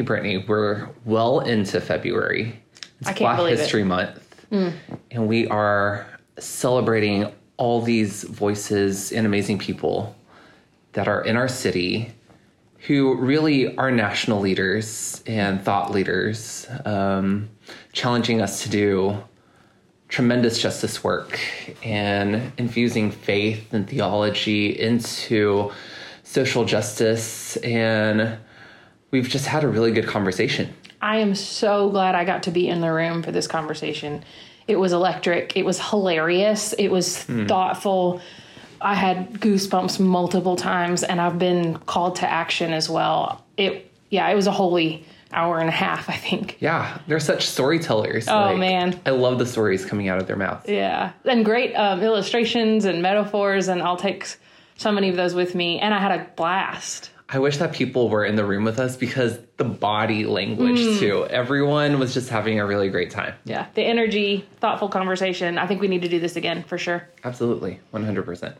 Hey, Brittany, we're well into February. It's Black believe it. History Month. And we are celebrating all these voices and amazing people that are in our city who really are national leaders and thought leaders, um, challenging us to do tremendous justice work and infusing faith and theology into social justice. And we've just had a really good conversation. I am so glad I got to be in the room for this conversation. It was electric. It was hilarious. It was thoughtful. I had goosebumps multiple times, and I've been called to action as well. It, yeah, it was a holy hour and a half. I think. Yeah, they're such storytellers. Oh, man. I love the stories coming out of their mouths. Yeah, and great um, illustrations and metaphors, and I'll take so many of those with me. And I had a blast. I wish that people were in the room with us because the body language Mm. too. Everyone was just having a really great time. Yeah, the energy, thoughtful conversation. I think we need to do this again for sure. Absolutely, one hundred percent.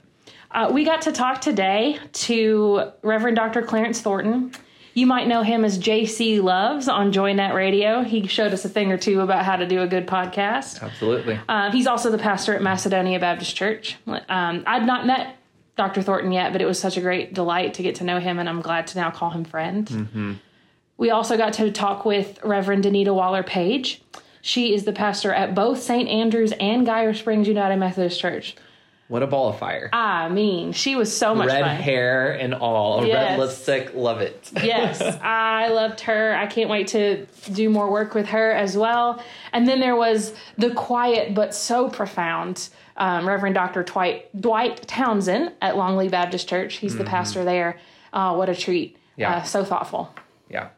Uh, we got to talk today to Reverend Dr. Clarence Thornton. You might know him as JC Loves on JoyNet Radio. He showed us a thing or two about how to do a good podcast. Absolutely. Uh, he's also the pastor at Macedonia Baptist Church. Um, I'd not met Dr. Thornton yet, but it was such a great delight to get to know him, and I'm glad to now call him friend. Mm-hmm. We also got to talk with Reverend Danita Waller Page. She is the pastor at both St. Andrews and Geyer Springs United Methodist Church. What a ball of fire. I mean, she was so much red fun. hair and all. Yes. Red lipstick. Love it. yes, I loved her. I can't wait to do more work with her as well. And then there was the quiet but so profound um, Reverend Dr. Dwight, Dwight Townsend at Longley Baptist Church. He's the pastor there. Oh, what a treat. Yeah. Uh, so thoughtful. Yeah.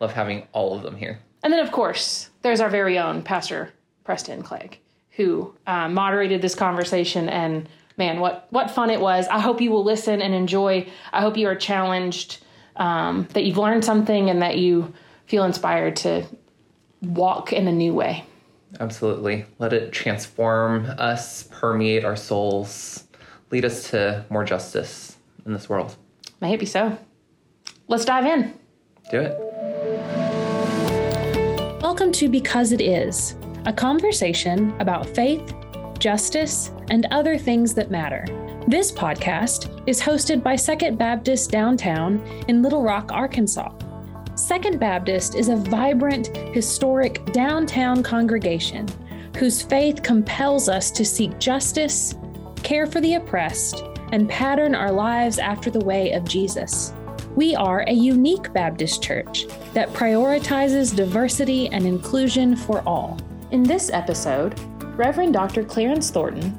Love having all of them here. And then, of course, there's our very own Pastor Preston Clegg, who uh, moderated this conversation. And man, what what fun it was! I hope you will listen and enjoy. I hope you are challenged, um, that you've learned something, and that you feel inspired to walk in a new way. Absolutely. Let it transform us, permeate our souls, lead us to more justice in this world. May it be so. Let's dive in. Do it. Welcome to Because It Is, a conversation about faith, justice, and other things that matter. This podcast is hosted by Second Baptist Downtown in Little Rock, Arkansas. Second Baptist is a vibrant, historic downtown congregation whose faith compels us to seek justice, care for the oppressed, and pattern our lives after the way of Jesus. We are a unique Baptist church that prioritizes diversity and inclusion for all. In this episode, Reverend Dr. Clarence Thornton,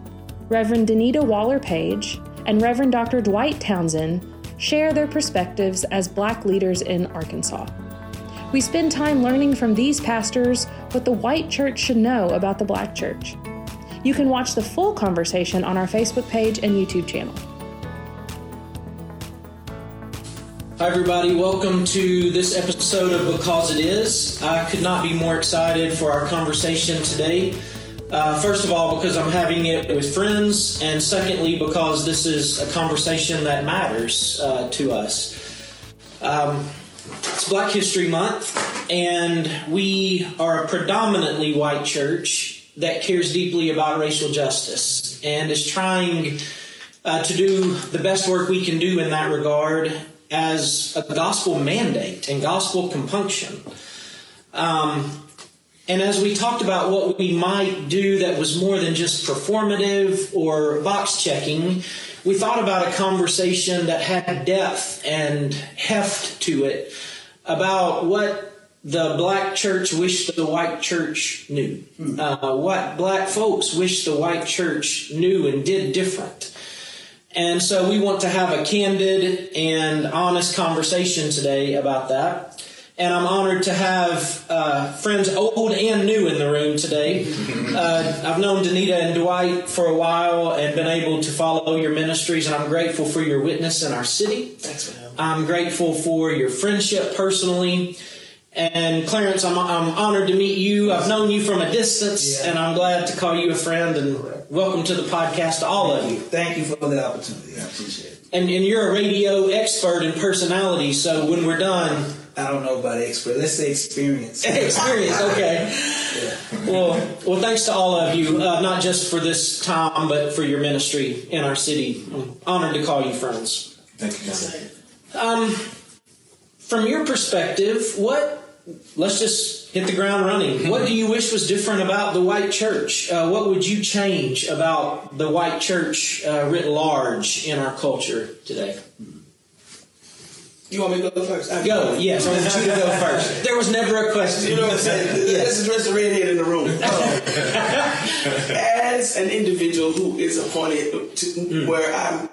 Reverend Danita Waller Page, and Reverend Dr. Dwight Townsend share their perspectives as Black leaders in Arkansas. We spend time learning from these pastors what the white church should know about the Black church. You can watch the full conversation on our Facebook page and YouTube channel. Hi, everybody. Welcome to this episode of Because It Is. I could not be more excited for our conversation today. Uh, first of all, because I'm having it with friends, and secondly, because this is a conversation that matters uh, to us. Um, it's Black History Month, and we are a predominantly white church that cares deeply about racial justice and is trying uh, to do the best work we can do in that regard as a gospel mandate and gospel compunction. Um, and as we talked about what we might do that was more than just performative or box checking, we thought about a conversation that had depth and heft to it about what the black church wished the white church knew, uh, what black folks wished the white church knew and did different. And so we want to have a candid and honest conversation today about that. And I'm honored to have uh, friends old and new in the room today. Uh, I've known Danita and Dwight for a while and been able to follow your ministries, and I'm grateful for your witness in our city. Thanks, man. I'm grateful for your friendship personally. And Clarence, I'm, I'm honored to meet you. I've known you from a distance, Yeah. and I'm glad to call you a friend. And welcome to the podcast to all of you. Thank you for the opportunity. I appreciate it. And, and you're a radio expert in personality, so when we're done, I don't know about expert. Let's say experience. experience. Okay. Yeah. Well, well, thanks to all of you, uh, not just for this time, but for your ministry in our city. I'm honored to call you friends. Thank you. Um, from your perspective, what? Let's just hit the ground running. What do you wish was different about the white church? Uh, what would you change about the white church uh, writ large in our culture today? You want me to go first? I Go, yes, I want you to go first. There was never a question. You know what I'm saying? Let's address the redhead in the room. As an individual who is appointed to where I'm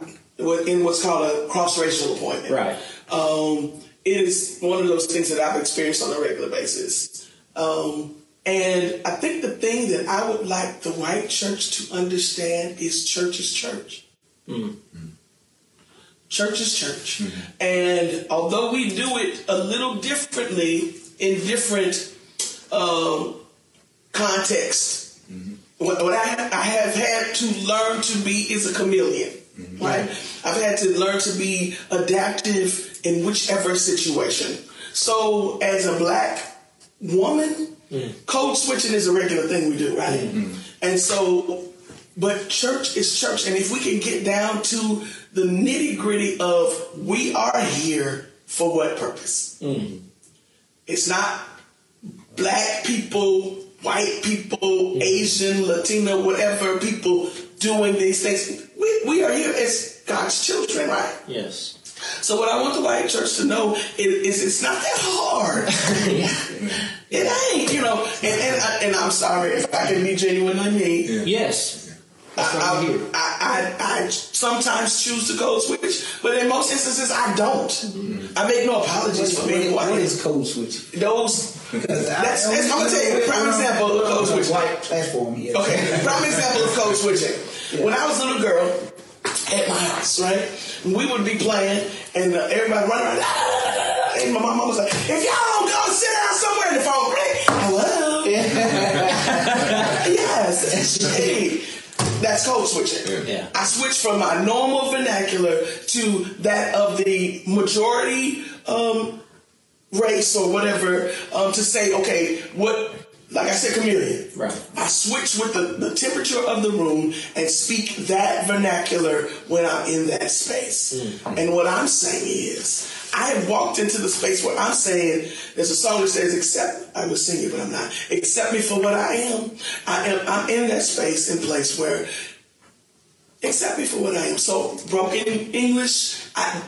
in what's called a cross racial appointment, Right. Um, it is one of those things that I've experienced on a regular basis. Um, and I think the thing that I would like the white church to understand is church is church. Church is church. Mm-hmm. And although we do it a little differently in different um, contexts, mm-hmm. what, what I, I have had to learn to be is a chameleon. Mm-hmm. Right? I've had to learn to be adaptive in whichever situation. So, as a black woman, mm. code switching is a regular thing we do, right? And so, but church is church. And if we can get down to the nitty gritty of we are here for what purpose? Mm-hmm. It's not black people, white people, mm-hmm. Asian, Latino, whatever people doing these things. We, we are here as God's children, right? Yes. So what I want the white church to know is, is it's not that hard. it ain't, you know. And and, I, and I'm sorry if I can be genuine. I mean, Yes. That's I, here. I, I, I sometimes choose to code switch, but in most instances I don't. I make no apologies for being white. is code switching? Those. That's- that's- I'm gonna tell you a prime example of code switching. White platform here. Okay, prime example of code switching. When I was a little girl at my house, right, we would be playing, and uh, everybody running around, "Ah, ah, ah, ah," and my mom was like, "If y'all don't go sit down somewhere," and the phone ring, hello, yes, hey, that's code switching. Yeah. I switched from my normal vernacular to that of the majority um, race or whatever um, to say, okay, what, like I said, chameleon. Right. I switch with the, the temperature of the room and speak that vernacular when I'm in that space. And what I'm saying is, I have walked into the space where I'm saying, there's a song that says, accept, I was singing, but I'm not, accept me for what I am. I am, I'm in that space and place where accept me for what I am. So broken English, I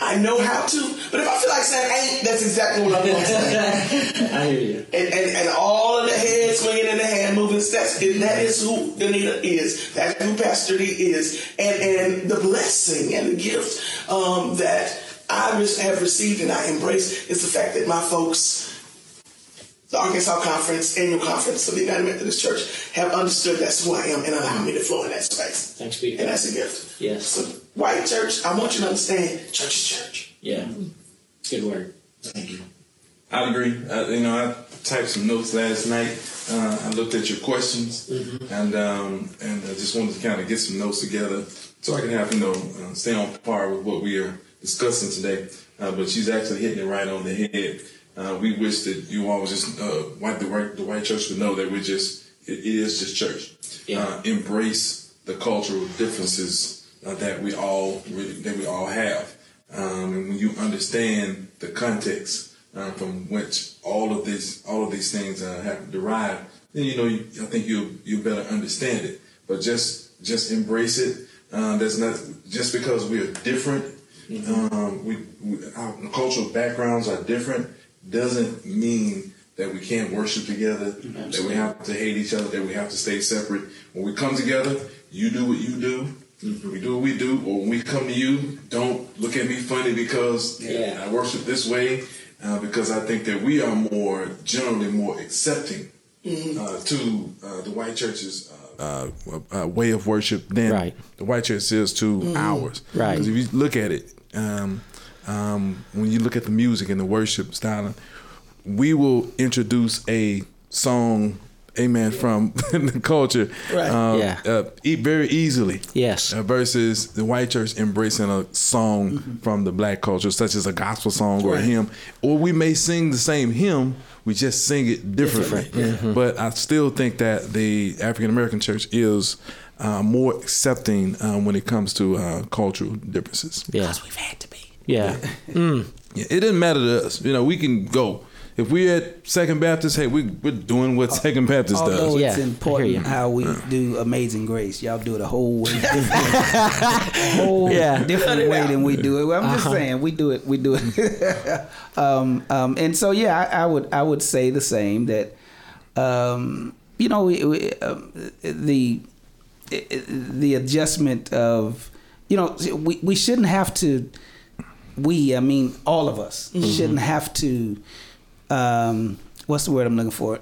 I know how to, but if I feel like saying ain't, that's exactly what I'm going to say. I hear you. And, and, and all of the head swinging and the hand moving, that's, that is who Danita is. That's who Pastor D is. And, and the blessing and the gift um, that I have received and I embrace is the fact that my folks, the Arkansas Conference, annual conference of the United Methodist Church, have understood that's who I am and allow me to flow in that space. Thanks be And that's a gift. Yes. So, white church, I want you to understand church is church. Yeah. Good word. Thank you. I agree. Uh, you know, I typed some notes last night. Uh, I looked at your questions, and um, and I just wanted to kind of get some notes together so I can have you know uh, stay on par with what we are discussing today. Uh, but she's actually hitting it right on the head. Uh, we wish that you all was just uh, white the white the white church would know that we're just it, it is just church. Yeah. Uh, embrace the cultural differences uh, that we all really, that we all have. Um, and when you understand the context uh, from which all of this, all of these things uh, have derived, then you know, you, I think you you better understand it. But just just embrace it. Uh, that's not just because we are different. Um, we, we our cultural backgrounds are different doesn't mean that we can't worship together. That we have to hate each other. That we have to stay separate. When we come together, you do what you do. We do what we do, or when we come to you, don't look at me funny because Yeah. I worship this way. Uh, because I think that we are more generally more accepting uh, to uh, the white church's uh, uh, way of worship than Right. the white church is to ours. Right. Because if you look at it, um, um, when you look at the music and the worship style, we will introduce a song amen, from the culture, Right. um, Yeah. uh, e- very easily. Yes. Uh, versus the white church embracing a song Mm-hmm. from the black culture, such as a gospel song or a hymn, or we may sing the same hymn, we just sing it differently. Different, But I still think that the African American church is uh, more accepting um, when it comes to uh, cultural differences. Yeah. We've had to be. Yeah. Yeah, it doesn't matter to us. You know, we can go. If we're at Second Baptist, hey, we, we're doing what Second Baptist Although does. Yeah, it's I important how we do Amazing Grace, y'all do it a whole way different, whole Yeah. different way than we do it. Well, I'm just saying we do it. We do it. um, um, and so yeah, I, I would I would say the same that um, you know we, we, um, the the adjustment of you know we we shouldn't have to we I mean all of us shouldn't have to um, what's the word I'm looking for?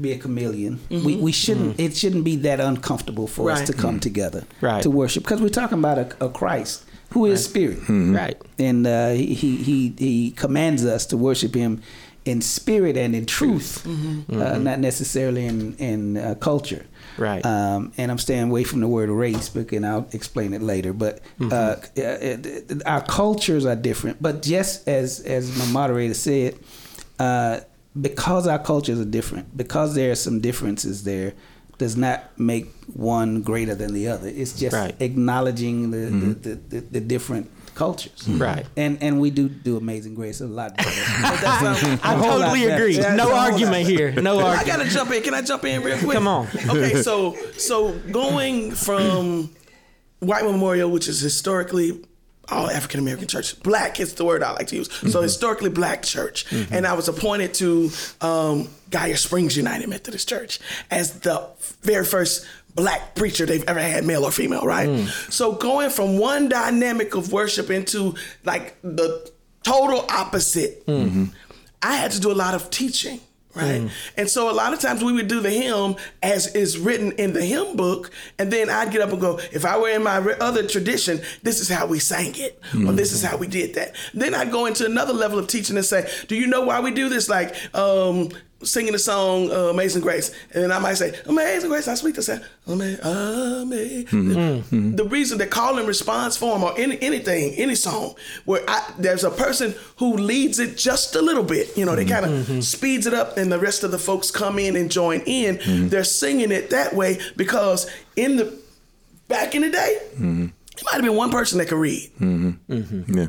Be a chameleon. We we shouldn't it shouldn't be that uncomfortable for us to come together Right. to worship because we're talking about a, a Christ who is spirit. Right. and uh, he, he he he commands us to worship him in spirit and in truth, Uh, not necessarily in in uh, culture. Right. Um, and I'm staying away from the word race, but and I'll explain it later. But uh, uh, our cultures are different. But just as as my moderator said, uh, because our cultures are different, because there are some differences there, does not make one greater than the other. It's just Right. acknowledging the, the, the, the, the different cultures. Hmm. Right. And and we do do Amazing Grace a lot better. But that's, I a lot totally better. agree. Yeah, No it's argument here. No argument. I gotta jump in. Can I jump in real quick? Come on. Okay, so so going from White Memorial, which is historically all African American church, black is the word I like to use. So mm-hmm. historically black church, mm-hmm. and I was appointed to um, Geyer Springs United Methodist Church as the very first black preacher they've ever had, male or female, right? Hmm. So going from one dynamic of worship into like the total opposite, mm-hmm. I had to do a lot of teaching right? Hmm. And so a lot of times we would do the hymn as is written in the hymn book, and then I'd get up and go, if I were in my other tradition, this is how we sang it, or this is mm-hmm. how we did that. Then I'd go into another level of teaching and say, do you know why we do this? Like, um, singing the song uh, Amazing Grace. And then I might say, Amazing Grace, I sweet to say, Ama- Amazing. Hmm. Hmm. Hmm. The reason they call and response form or any, anything, any song, where I, there's a person who leads it just a little bit, you know, they kind of speeds it up and the rest of the folks come in and join in. They're singing it that way because in the, back in the day, it might have been one person that could read. Mm-hmm. Mm-hmm. Yeah.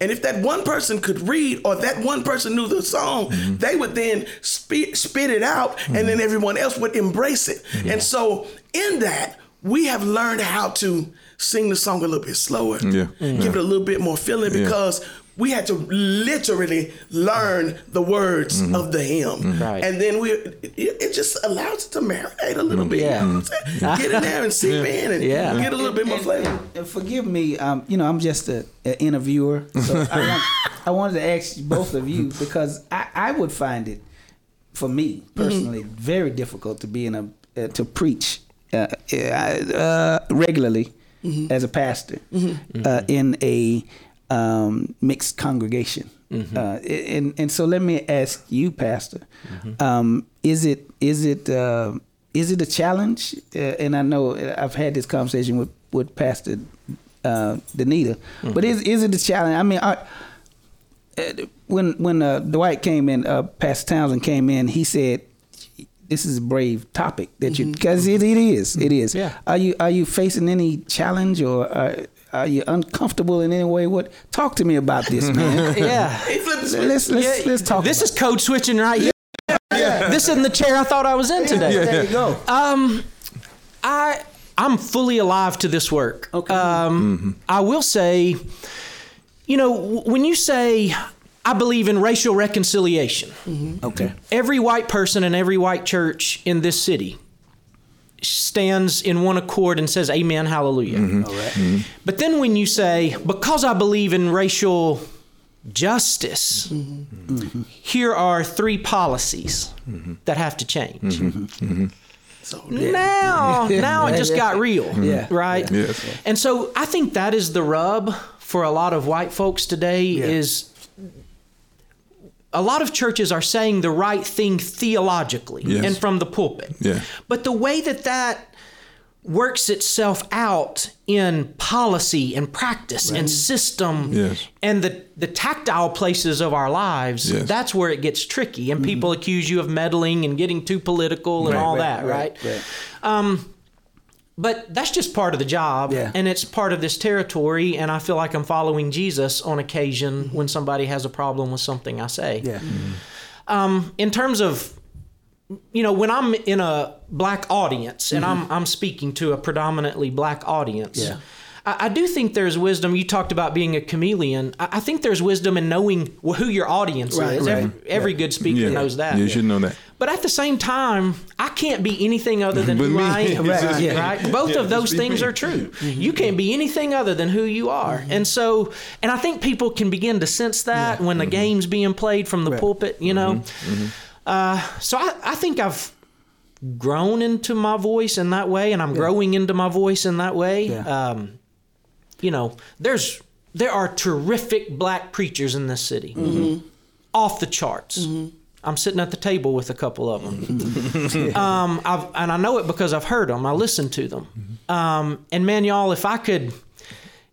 And if that one person could read or that one person knew the song, mm-hmm. they would then spit, spit it out and then everyone else would embrace it. And so in that, we have learned how to sing the song a little bit slower, Yeah. give it a little bit more feeling Yeah. because we had to literally learn the words of the hymn. Right. And then we it, it just allows it to marinate a little bit. Yeah. You know what I'm saying? Get in there and seep in and Yeah. get a little bit more flavor. and- and forgive me, um, you know, I'm just an interviewer, so I, want, I wanted to ask both of you because I, I would find it, for me personally, very difficult to be in a uh, to preach uh, uh, regularly as a pastor uh, in a um, mixed congregation. Uh, and and so let me ask you, Pastor, um, is it is it uh, is it a challenge? Uh, and I know I've had this conversation with with Pastor uh, Danita, but is is it a challenge? I mean, I, uh, when when uh, Dwight came in, uh, Pastor Townsend came in, he said, "This is a brave topic that you because it, it is it is. Yeah. Are you are you facing any challenge or are, are you uncomfortable in any way? What talk to me about this, man? Yeah. He flipped the switch. let's let's let's talk. This about is code switching right here. This isn't the chair I thought I was in today. it. there you go. Um, I I'm fully alive to this work. Okay. Um, I will say, you know, when you say I believe in racial reconciliation, Okay. every white person in every white church in this city stands in one accord and says amen hallelujah. Mm-hmm. All right. Mm-hmm. but then when you say because i believe in racial justice mm-hmm. here are three policies that have to change. So, now now it just got real Yeah. right? Yes. and so i think that is the rub for a lot of white folks today is a lot of churches are saying the right thing theologically Yes. and from the pulpit. Yeah. But the way that that works itself out in policy and practice and system Yes. and the, the tactile places of our lives, Yes. that's where it gets tricky. And mm-hmm. people accuse you of meddling and getting too political and Right. all Right, that, right? right. Um, But that's just part of the job, Yeah. and it's part of this territory. And I feel like I'm following Jesus on occasion when somebody has a problem with something I say. Yeah. Mm-hmm. Um, in terms of, you know, when I'm in a black audience and mm-hmm. I'm I'm speaking to a predominantly black audience. Yeah. I, I do think there's wisdom. You talked about being a chameleon. I, I think there's wisdom in knowing who your audience Right, is. right, Every, every good speaker Yeah. knows that. Yeah, you should know that. But at the same time, I can't be anything other than who me. I am. Right, right? yeah. Both Yeah, of those things me. are true. Mm-hmm. You can't be anything other than who you are. Mm-hmm. And so, and I think people can begin to sense that when the mm-hmm. game's being played from the Right. pulpit, you know. Uh, so I, I think I've grown into my voice in that way, and I'm growing into my voice in that way. Yeah. Um, you know, there's there are terrific black preachers in this city, off the charts. I'm sitting at the table with a couple of them, um, I've, and I know it because I've heard them. I listen to them, um, and man, y'all, if I could.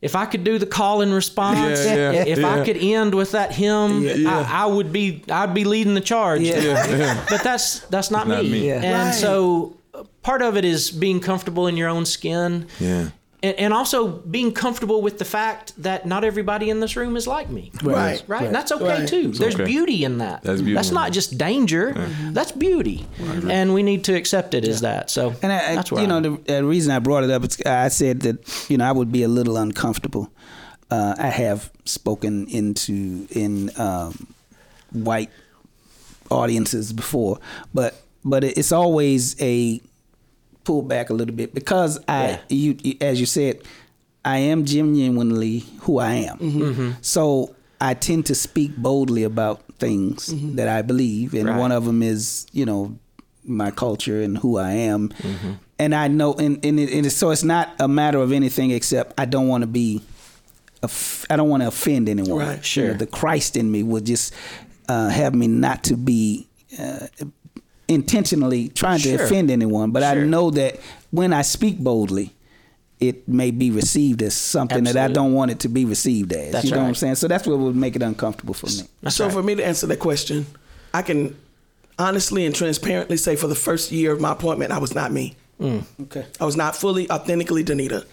If I could do the call and response, Yeah, yeah, if I could end with that hymn, Yeah. I, I would be I'd be leading the charge. Yeah. Yeah, yeah. But that's that's not, Not me. me. Yeah. And Right. so uh, part of it is being comfortable in your own skin Yeah. And, and also being comfortable with the fact that not everybody in this room is like me. Right. Right? And that's okay Right. too. There's okay. beauty in that. That's beauty. That's not just danger. That's beauty. And we need to accept it as that. So And I, I- that's where you know, I'm- the, the reason I brought it up, it's, I said that you know I would be a little uncomfortable. Uh, I have spoken into in um, white audiences before, but but it's always a pull back a little bit because I you you- as you said, I am genuinely who I am. Mm-hmm. So I tend to speak boldly about things that I believe, and Right. one of them is you know my culture and who I am, Mm-hmm. and I know, and and, it, and it's, so it's not a matter of anything except I don't want to be, I don't want to offend anyone. Right. You know, Sure. the Christ in me would just uh, have me not to be. Uh, intentionally trying to offend anyone, but I know that when I speak boldly, it may be received as something that I don't want it to be received as. That's you know what I'm saying? So that's what would make it uncomfortable for me. That's so right. for me to answer that question, I can honestly and transparently say for the first year of my appointment, I was not me. Okay. I was not fully authentically Danita.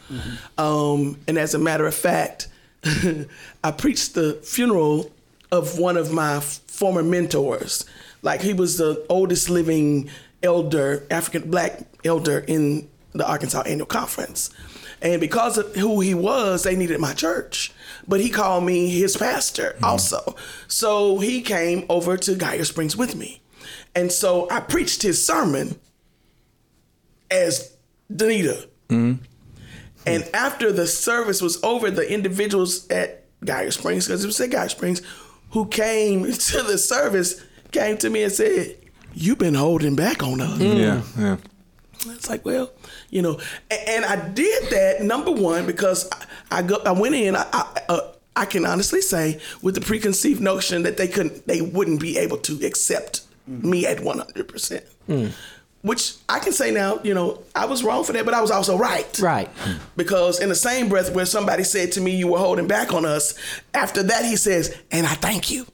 Um, and as a matter of fact, I preached the funeral of one of my former mentors. Like he was the oldest living elder, African black elder in the Arkansas Annual Conference. And because of who he was, they needed my church. But he called me his pastor mm-hmm. also. So he came over to Geyer Springs with me. And so I preached his sermon as Danita. Mm-hmm. And after the service was over, the individuals at Geyer Springs, because it was at Geyer Springs, who came to the service came to me and said, You've been holding back on us. Mm. Yeah. Yeah. It's like, well, you know, a- and, I did that number one because I, I go, I went in. I, I, uh, I can honestly say with the preconceived notion that they couldn't, they wouldn't be able to accept mm. me at one hundred percent. Mm. Which I can say now, you know, I was wrong for that, but I was also right. Right. Because in the same breath where somebody said to me, "You were holding back on us," after that he says, "And I thank you."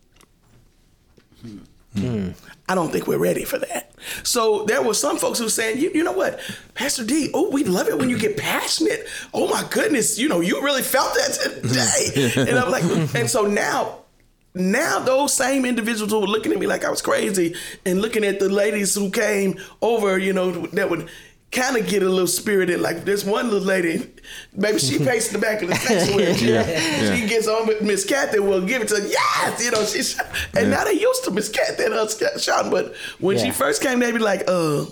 Hmm. I don't think we're ready for that. So there were some folks who were saying, you, you know what, Pastor D, oh, we love it when you get passionate. Oh my goodness, you know, you really felt that today. and I'm like, and so now, now those same individuals who were looking at me like I was crazy and looking at the ladies who came over, you know, that would kind of get a little spirited. Like this one little lady, maybe she paced the back of the sanctuary. Yeah. She gets on with Miss Kathy, will give it to her. Yes, you know, she's and now they used to Miss Kathy and her shouting, but when she first came, they'd be like, uh,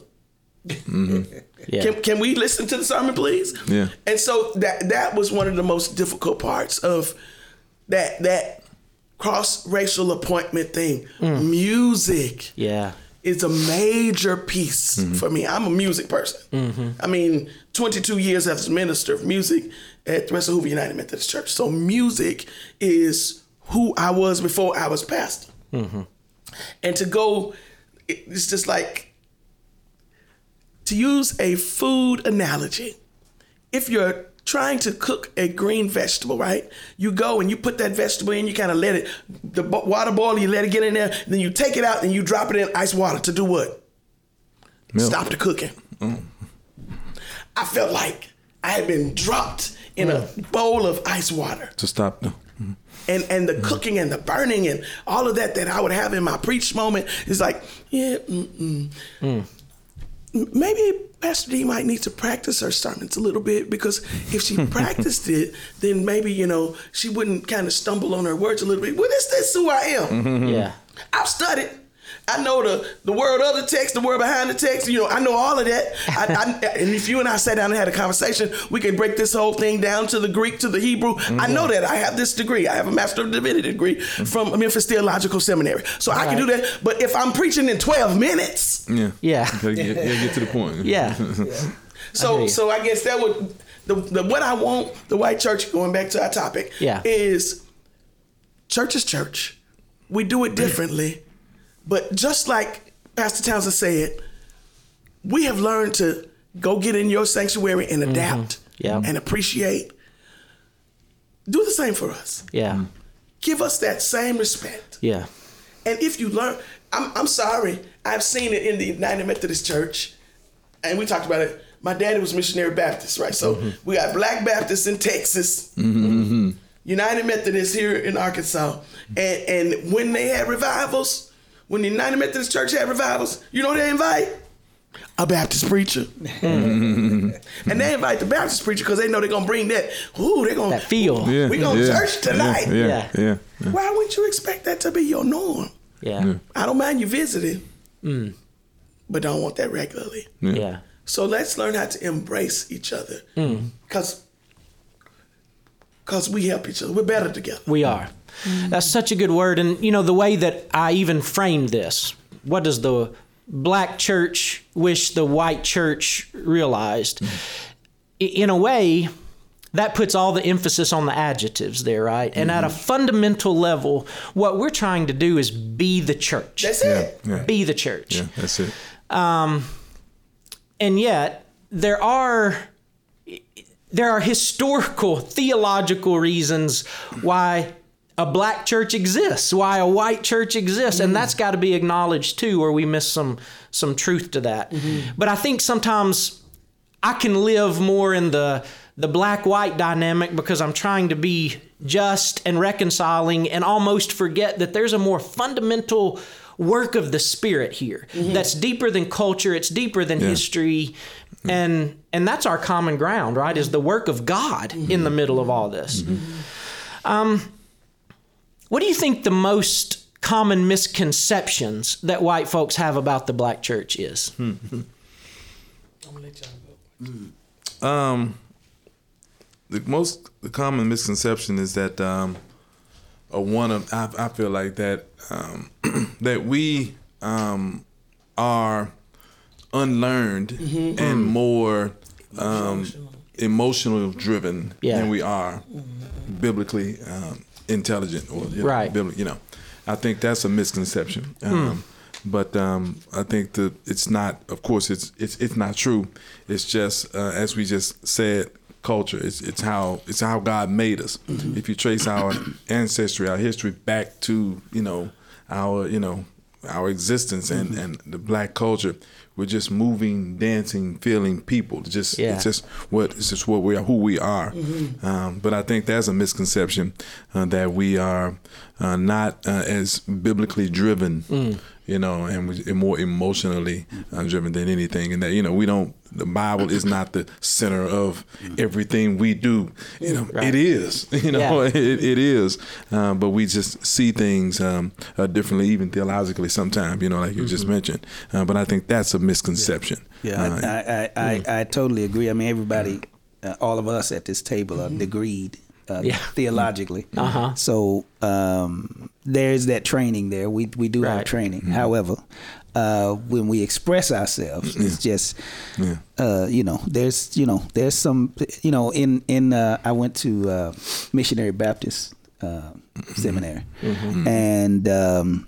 Yeah. can, can we listen to the sermon, please? Yeah. And so that that was one of the most difficult parts of that that cross racial appointment thing. Music yeah. Is a major piece mm-hmm. for me. I'm a music person. Mm-hmm. I mean, 22 years as minister of music at the West Hoover United Methodist Church. So music is who I was before I was pastor. Mm-hmm. and to go, it's just like to use a food analogy. If you're trying to cook a green vegetable, right? You go and you put that vegetable in, you kind of let it, the water boil, you let it get in there, then you take it out and you drop it in ice water to do what? Milk. Stop the cooking. Mm. I felt like I had been dropped in a mm. bowl of ice water. To stop the. Mm-hmm. And and the mm. cooking and the burning and all of that that I would have in my preach moment is like, yeah, mm-mm. M- maybe Pastor D might need to practice her sermons a little bit because if she practiced it, then maybe you know she wouldn't kind of stumble on her words a little bit. Well, this this who I am. Yeah. I've studied. I know the the word of the text, the word behind the text. You know, I know all of that. I, I, and if you and I sat down and had a conversation, we could break this whole thing down to the Greek, to the Hebrew. I mm-hmm. know that. I have this degree. I have a Master of Divinity degree mm-hmm. from Memphis Theological Seminary, so I can do that. But if I'm preaching in 12 minutes, Yeah. Yeah. Gotta get, gotta get to the point. Yeah. hear so you. so I guess that would the, the what I want the white church going back to our topic Yeah. is church is church. We do it differently, but just like Pastor Townsend said, we have learned to go get in your sanctuary and mm-hmm. adapt Yeah. and appreciate. Do the same for us. Yeah. Give us that same respect. Yeah. And if you learn, I'm, I'm sorry, I've seen it in the United Methodist Church, and we talked about it. My daddy was missionary Baptist, right? So mm-hmm. we got Black Baptists in Texas, mm-hmm. United Methodists here in Arkansas, and and when they had revivals, when the United Methodist Church had revivals, you know who they invite a Baptist preacher, and they invite the Baptist preacher because they know they're gonna bring that. Ooh, they're gonna That feel. Yeah. We gonna yeah, church tonight. Yeah. Yeah. Yeah. yeah. Why wouldn't you expect that to be your norm? Yeah. I don't mind you visiting, mm. but don't want that regularly. Yeah. So let's learn how to embrace each other, mm. because because we help each other. We're better together. We are. That's such a good word. And, you know, the way that I even framed this, what does the black church wish the white church realized? I- In a way, that puts all the emphasis on the adjectives there, right? And at a mm-hmm. fundamental level, what we're trying to do is be the church. That's it. Yeah. Be the church. Yeah. That's it. Um, and yet there are there are historical theological reasons why a black church exists why a white church exists and mm. that's got to be acknowledged too or we miss some some truth to that. Mm-hmm. But i think sometimes i can live more in the the black white dynamic because i'm trying to be just and reconciling and almost forget that there's a more fundamental work of the spirit here mm-hmm. that's deeper than culture it's deeper than history mm-hmm. and and that's our common ground right is the work of god in the middle of all this. Um, what do you think the most common misconceptions that white folks have about the black church is? Um, the most the common misconception is that um, or one of I, I feel like that um, that we um, are unlearned and more um, emotional. driven Yeah. than we are biblically um, intelligent or you know, Right. bibli- you know, I think that's a misconception. Um, But um, I think that it's not. Of course, it's it's it's not true. It's just uh, as we just said, culture. It's it's how it's how God made us. If you trace our ancestry, our history back to you know our you know our existence and and the black culture, we're just moving, dancing, feeling people. It's just Yeah. it's just what it's just what we are, who we are. Um, but I think that's a misconception uh, that we are uh, not uh, as biblically driven, you know, and we- and more emotionally uh, driven than anything. And that you know we don't. The Bible is not the center of everything we do. You know, it is. You know, Yeah. it, it is. Um, but we just see things um, uh, differently, even theologically. Sometimes, you know, like you just mentioned. Uh, but I think that's a misconception. Yeah, Uh, I, I, I, I, I totally agree. I mean, everybody, uh, all of us at this table are degreed uh, Yeah. theologically. Uh-huh. So um, there's that training there. We we do have Right. training. However, uh, when we express ourselves, it's just, uh, you know, there's you know there's some you know in in uh, I went to uh, missionary Baptist uh, seminary, and um,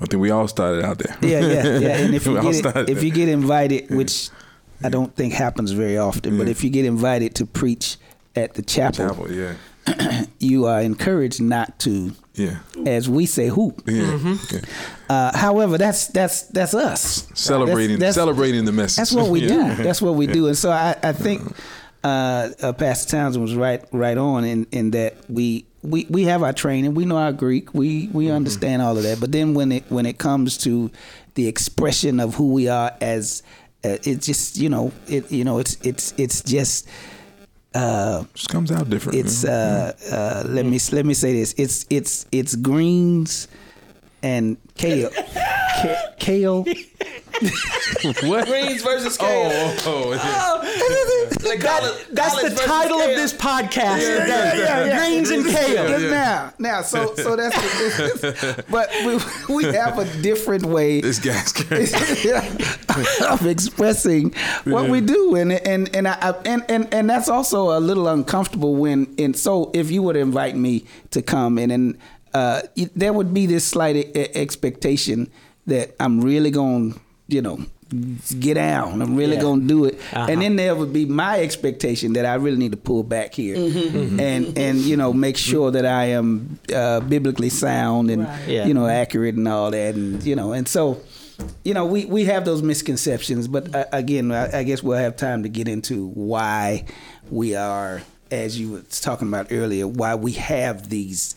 I think we all started out there. Yeah, yeah, yeah. And if you get started if you get invited, which I don't think happens very often, but if you get invited to preach at the chapel, Chapel, yeah, you are encouraged not to, yeah, as we say, hoop. yeah. yeah. Uh, however, that's that's that's us Celebrating, That's- that's- celebrating the message. That's what we Yeah. do. That's what we do. And so I, I think uh, uh, Pastor Townsend was right right on in, in that we, we we have our training. We know our Greek. We we Mm-hmm. understand all of that. But then when it when it comes to the expression of who we are as uh, it just you know it you know it's it's it's just uh, Just comes out different. it's uh, uh, let me let me say this it's it's it's greens and kale Ka- kale what? Greens versus kale. Oh, oh, They call it- That's call the it versus title of this podcast. yeah, yeah, yeah. Greens and kale. Yes, now, now, so so that's, the, but we we have a different way this guy's crazy. of expressing what we do, and and and I, I- and and and that's also a little uncomfortable when. And so, if you would invite me to come, and then uh, there would be this slight e- expectation that I'm really going, to you know. Get down! I'm really Yeah. gonna do it, Uh-huh. and then there would be my expectation that I really need to pull back here, and and you know make sure that I am uh, biblically sound and Yeah. you know accurate and all that, and you know, and so you know, we, we have those misconceptions, but uh, again, I, I guess we'll have time to get into why we are, as you were talking about earlier, why we have these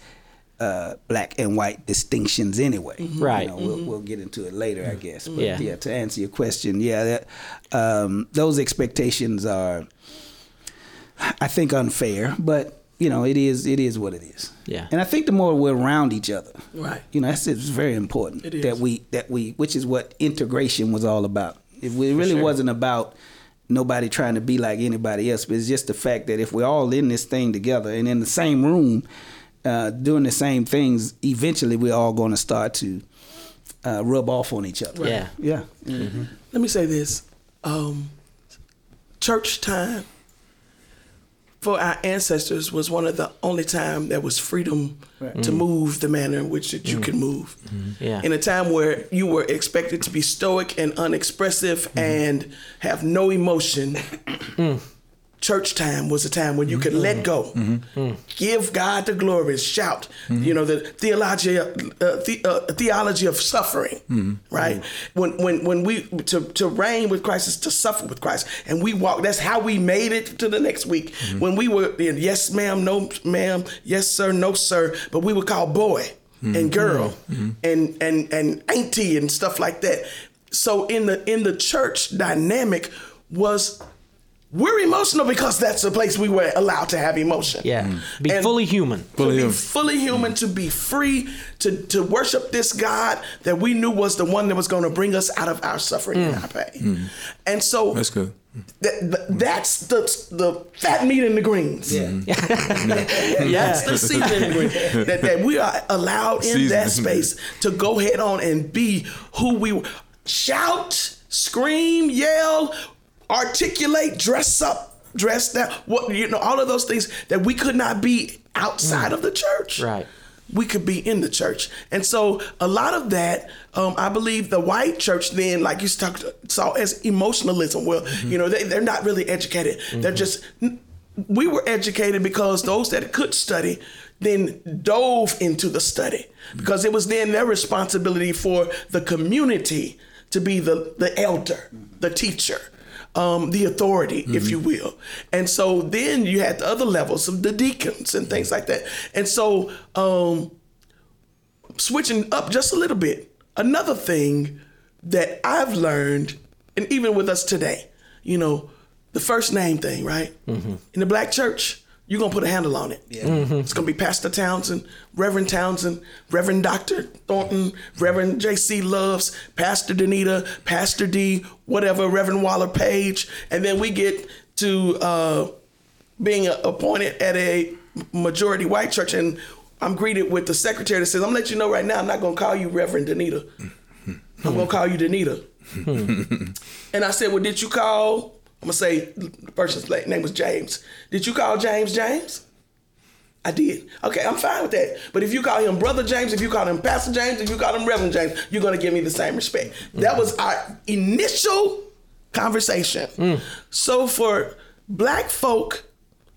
uh, black and white distinctions anyway. Right. You know, we'll, we'll get into it later, I guess. But Yeah. yeah, to answer your question, yeah, that, um, those expectations are, I think, unfair, but. You know, it is. It is what it is. Yeah. And I think the more we're around each other, Right. you know, that's it's very important It is. that we that we, which is what integration was all about. If we, it really wasn't about nobody trying to be like anybody else, but it's just the fact that if we're all in this thing together and in the same room, uh, doing the same things, eventually we're all going to start to uh, rub off on each other. Yeah. Yeah. Let me say this. Um, church time for our ancestors was one of the only time there was freedom to move the manner in which that you can move. Yeah. In a time where you were expected to be stoic and unexpressive and have no emotion, church time was a time when you could let go, give God the glory, shout. You know the theology, uh, the, uh, theology of suffering, right? When when when we to to reign with Christ is to suffer with Christ, and we walk. That's how we made it to the next week. When we were in yes ma'am, no ma'am, yes sir, no sir, but we were called boy and girl and and and auntie and stuff like that. So in the in the church dynamic was we're emotional because that's the place we were allowed to have emotion. Yeah. Mm. Be And fully human. to be human. fully human, to be free, to, to worship this God that we knew was the one that was going to bring us out of our suffering and mm. our pain. Mm. And so That's good. th- th- that's the the fat meat and the greens. Yeah. that's the season and the greens. That, that we are allowed in that space to go head on and be who we shout, scream, yell, articulate, dress up, dress down. What you know, all of those things that we could not be outside mm. of the church. Right. We could be in the church, and so a lot of that, um, I believe, the white church then, like you talked, saw as emotionalism. Well, mm-hmm. you know, they, they're not really educated. They're mm-hmm. just. We were educated because those that could study then dove into the study because it was then their responsibility for the community to be the the elder, the teacher, um, the authority, if you will. And so then you had the other levels of the deacons and things like that. And so um, switching up just a little bit, another thing that I've learned, and even with us today, you know, the first name thing, right? In the black church, you're gonna put a handle on it. yeah It's gonna be Pastor Townsend, Reverend Townsend, Reverend Dr. Thornton, Reverend J.C. Loves, Pastor Danita, Pastor D, whatever, Reverend Waller Page, and then we get to uh, being appointed at a majority white church, and I'm greeted with the secretary that says, "I'm gonna let you know right now, I'm not gonna call you Reverend Danita. I'm gonna call you Danita." and I said, "Well, did you call?" I'm gonna say the person's name was James. Did you call James James? I did. Okay, I'm fine with that. But if you call him Brother James, if you call him Pastor James, if you call him Reverend James, you're to give me the same respect. That was our initial conversation. Mm. So for black folk,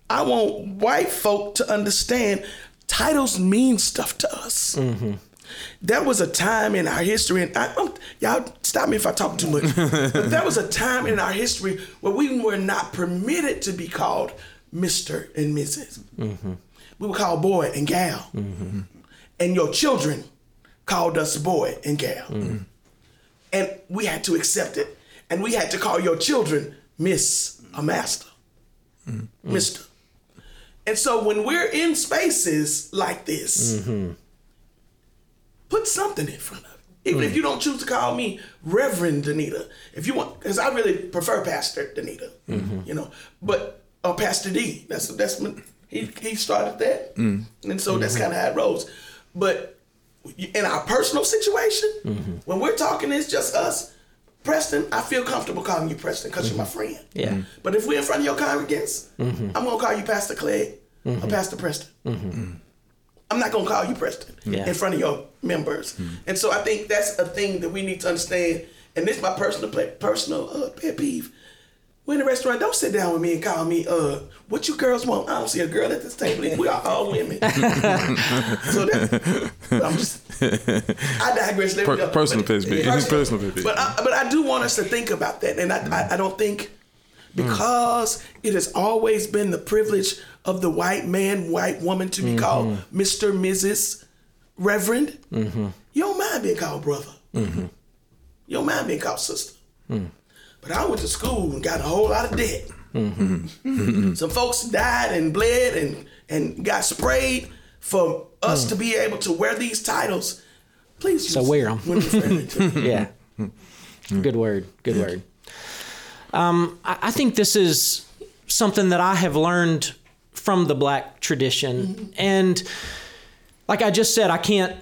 I want white folk to understand titles mean stuff to us. Mm-hmm. There was a time in our history, and I, I'm- y'all stop me if I talk too much. but there was a time in our history where we were not permitted to be called Mister and missus. Mm-hmm. We were called boy and gal, mm-hmm. and your children called us boy and gal, mm-hmm. and we had to accept it, and we had to call your children Miss or Master, Mister. And so when we're in spaces like this, put something in front of it. Even if hmm. you don't choose to call me Reverend Danita, if you want, because I really prefer Pastor Danita, mm-hmm. you know, but or Pastor D. That's that's my, he he started that, mm. and so that's mm-hmm. kind of how it rolls. But in our personal situation, mm-hmm. when we're talking, it's just us. Preston, I feel comfortable calling you Preston because you're my friend. Yeah. But if we're in front of your congregants, I'm gonna call you Pastor Clegg or Pastor Preston. I'm not gonna call you Preston Yeah. in front of your members. And so I think that's a thing that we need to understand. And this is my personal personal uh, pet peeve. We're in a restaurant. Don't sit down with me and call me. Uh, what you girls want? I don't see a girl at this table. We are all women. so that I'm just. I digress. Per- personal But- pet peeve. Personal pet peeve. But I, but I do want us to think about that, and I I, I don't think because it has always been the privilege of the white man, white woman to be called Mister, Mrs., Reverend. Mm-hmm. You don't mind being called brother. Mm-hmm. You don't mind being called sister. Mm. But I went to school and got a whole lot of debt. Mm-hmm. Some folks died and bled and and got sprayed for us mm. to be able to wear these titles. Please, So wear them. when referring to- yeah. Good word. Good word. Um, I, I think this is something that I have learned from the black tradition, and like I just said, I can't,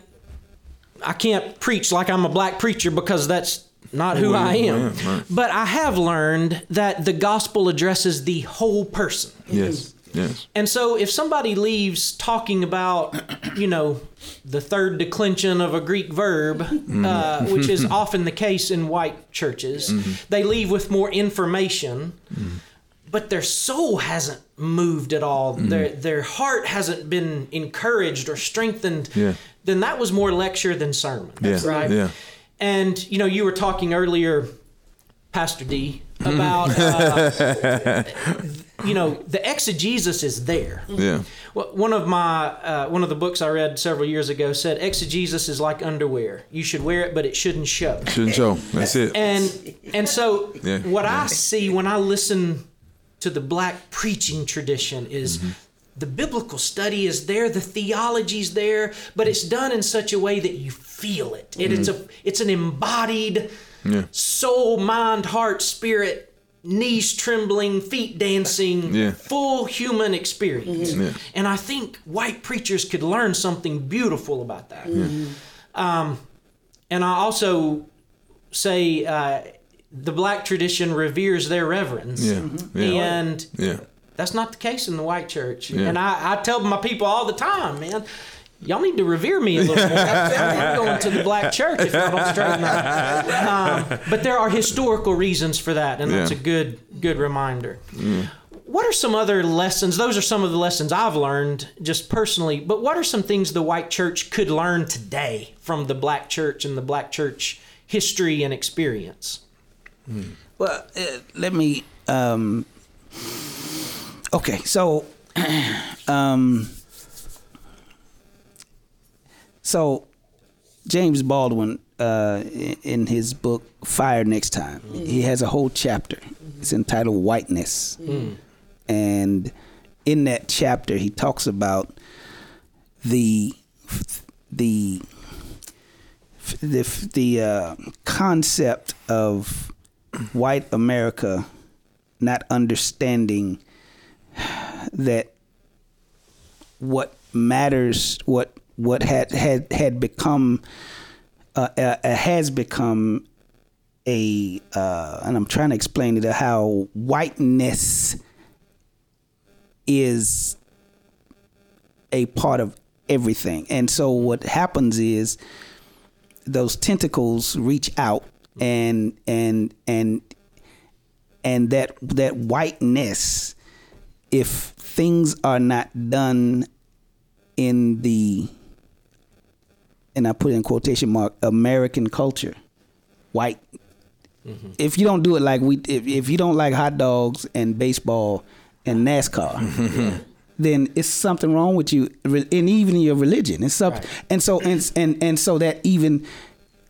I can't preach like I'm a black preacher because that's not who I am. But I have learned that the gospel addresses the whole person. Yes. Yes. And so if somebody leaves talking about, you know, the third declension of a Greek verb, uh, mm-hmm. which is often the case in white churches, mm-hmm. they leave with more information, mm-hmm. But their soul hasn't moved at all. Their their heart hasn't been encouraged or strengthened. Yeah. Then that was more lecture than sermon. Yeah. Right. Yeah. And you know, you were talking earlier, Pastor D, about uh, you know the exegesis is there. Yeah. Well, one of my uh, one of the books I read several years ago said exegesis is like underwear. You should wear it, but it shouldn't show. Shouldn't show. That's it. And and so Yeah. what I see when I listen to the black preaching tradition is Mm-hmm. the biblical study is there, the theology's there, but it's done in such a way that you feel it. it It's a it's an embodied Mm-hmm. Yeah. soul, mind, heart, spirit, knees trembling, feet dancing, Yeah. full human experience. Yeah. And I think white preachers could learn something beautiful about that. Um, and I also say uh, the black tradition reveres their reverence. Yeah. Yeah. And Yeah. that's not the case in the white church. Yeah. And I, I tell my people all the time, man, y'all need to revere me a little more. I'm going to the black church if I don't straighten up. Um, but there are historical reasons for that, and that's a good good reminder. What are some other lessons? Those are some of the lessons I've learned just personally. But what are some things the white church could learn today from the black church and the black church history and experience? Well, uh, let me. Um, okay, so, um, so James Baldwin, uh, in his book Fire Next Time, he has a whole chapter. It's entitled Whiteness, and in that chapter, he talks about the the the the uh, concept of white America not understanding that what matters, what what had had had become uh, uh, uh, has become a, uh, and I'm trying to explain it how whiteness is a part of everything. And so what happens is those tentacles reach out and and and and that that whiteness if things are not done in the and I put in quotation mark American culture white. Mm-hmm. If you don't do it like we if, if you don't like hot dogs and baseball and NASCAR then it's something wrong with you and even your religion it's something and so and, and and so that even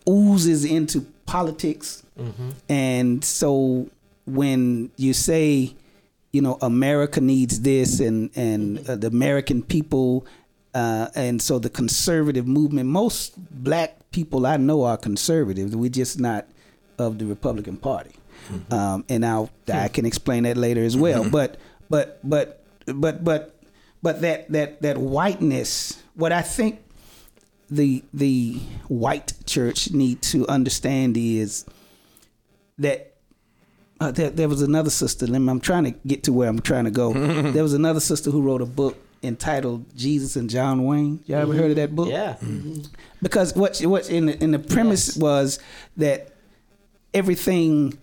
oozes into politics. And so when you say you know america needs this and and uh, the american people uh, and so the conservative movement most black people i know are conservatives we're just not of the republican party. Um, and now i can explain that later as well. But but but but but but that that that whiteness what i think the the white church need to understand is that uh, there, there was another sister. let me- I'm trying to get to where I'm trying to go. there was another sister who wrote a book entitled Jesus and John Wayne. Y'all ever heard of that book? Yeah. Because what what in the, in the premise was that everything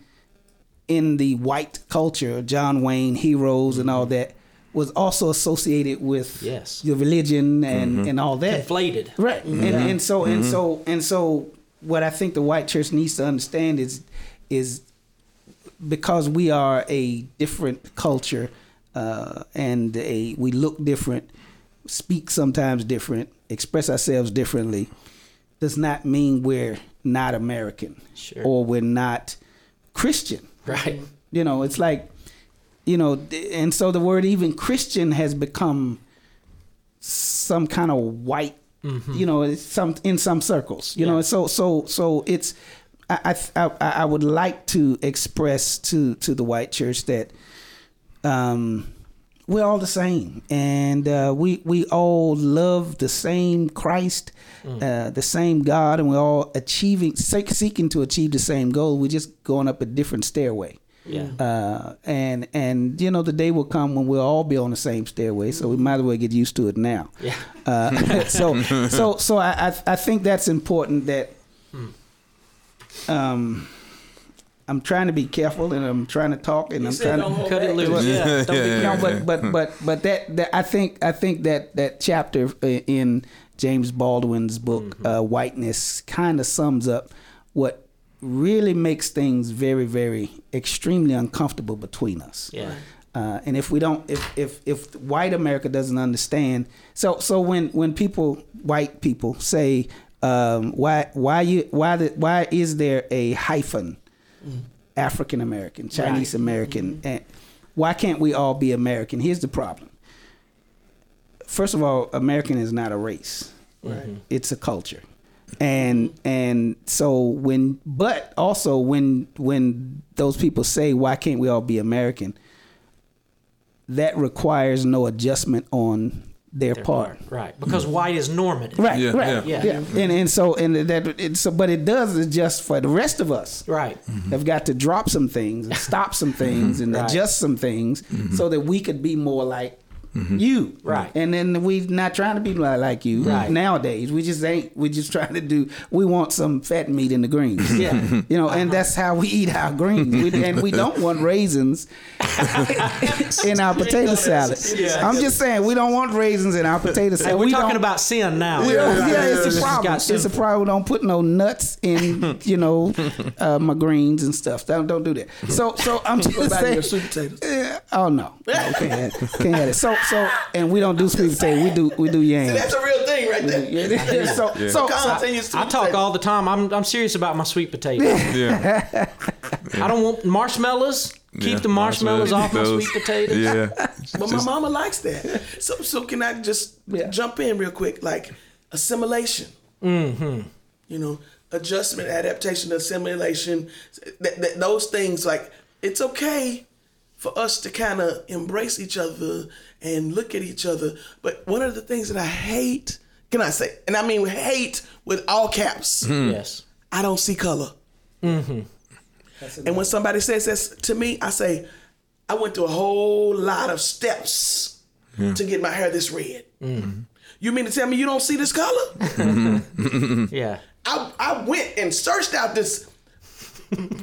in the white culture, John Wayne heroes and all that, was also associated with Yes. your religion and mm-hmm. and all that. Inflated. Right. And, mm-hmm. and so and mm-hmm. so and so what I think the white church needs to understand is is because we are a different culture uh, and a we look different, speak sometimes different, express ourselves differently, does not mean we're not American Sure. or we're not Christian. Right. You know, it's like, you know, and so the word even Christian has become some kind of white, you know, some in some circles, you know, so so so it's. I, I I I would like to express to to the white church that um, we're all the same, and uh, we we all love the same Christ, uh, the same God, and we're all achieving seeking to achieve the same goal. We're just going up a different stairway. Yeah. Uh, and and you know the day will come when we'll all be on the same stairway, so we might as well get used to it now. Yeah. Uh, so so so I, I I think that's important that um I'm trying to be careful and I'm trying to talk and I'm trying to Cut it back. loose. Yeah. Don't no, but but but but that, that I think I think that that chapter in James Baldwin's book uh, Whiteness kind of sums up what really makes things very very extremely uncomfortable between us. Yeah. Uh, and if we don't, if if if white America doesn't understand, so so when when people white people say um, why why you why the, why is there a hyphen African American, Chinese American, and why can't we all be American? Here's the problem. First of all, American is not a race; Right. it's a culture, and and so when, but also when when those people say why can't we all be American, that requires no adjustment on their, part. Right. Because white is normative. Right, Yeah, right, yeah. yeah, And and so and that it, so, but it does adjust for the rest of us. Right. Mm-hmm. Have got to drop some things and stop some things and Right. adjust some things mm-hmm. so that we could be more like you. Right. And then we're not trying to be like you Right. nowadays. We just ain't. We just trying to do. We want some fat meat in the greens. Yeah. You know, and that's how we eat our greens. We, and we don't want raisins in our potato salad. Yeah. I'm just saying we don't want raisins in our potato salad. Hey, we're we talking about sin now. yeah, yeah, it's a problem. got It's a sinful. problem. Don't put no nuts in, you know, uh, my greens and stuff. Don't don't do that. So so I'm just about saying. your sweet potatoes? Yeah, oh no, no can't have, can't have it. So so and we don't do sweet potato. We do we do yams. That's a real thing right there. Yeah, so so, Come so on, your sweet I talk potato. all the time. I'm, I'm serious about my sweet potato. Yeah. I don't want marshmallows. Keep Yeah, the marshmallows, off my sweet potatoes. Yeah. But my mama likes that. So so can I just Yeah. jump in real quick? Like assimilation. Mm-hmm. You know, adjustment, adaptation, assimilation. That, that, those things like it's okay for us to kind of embrace each other and look at each other. But one of the things that I hate, can I say, and I mean hate with all caps. Yes. I don't see color. Mhm and when somebody says this to me, I say, I went through a whole lot of steps to get my hair this red. Mhm you mean to tell me you don't see this color? Yeah. I, I went and searched out this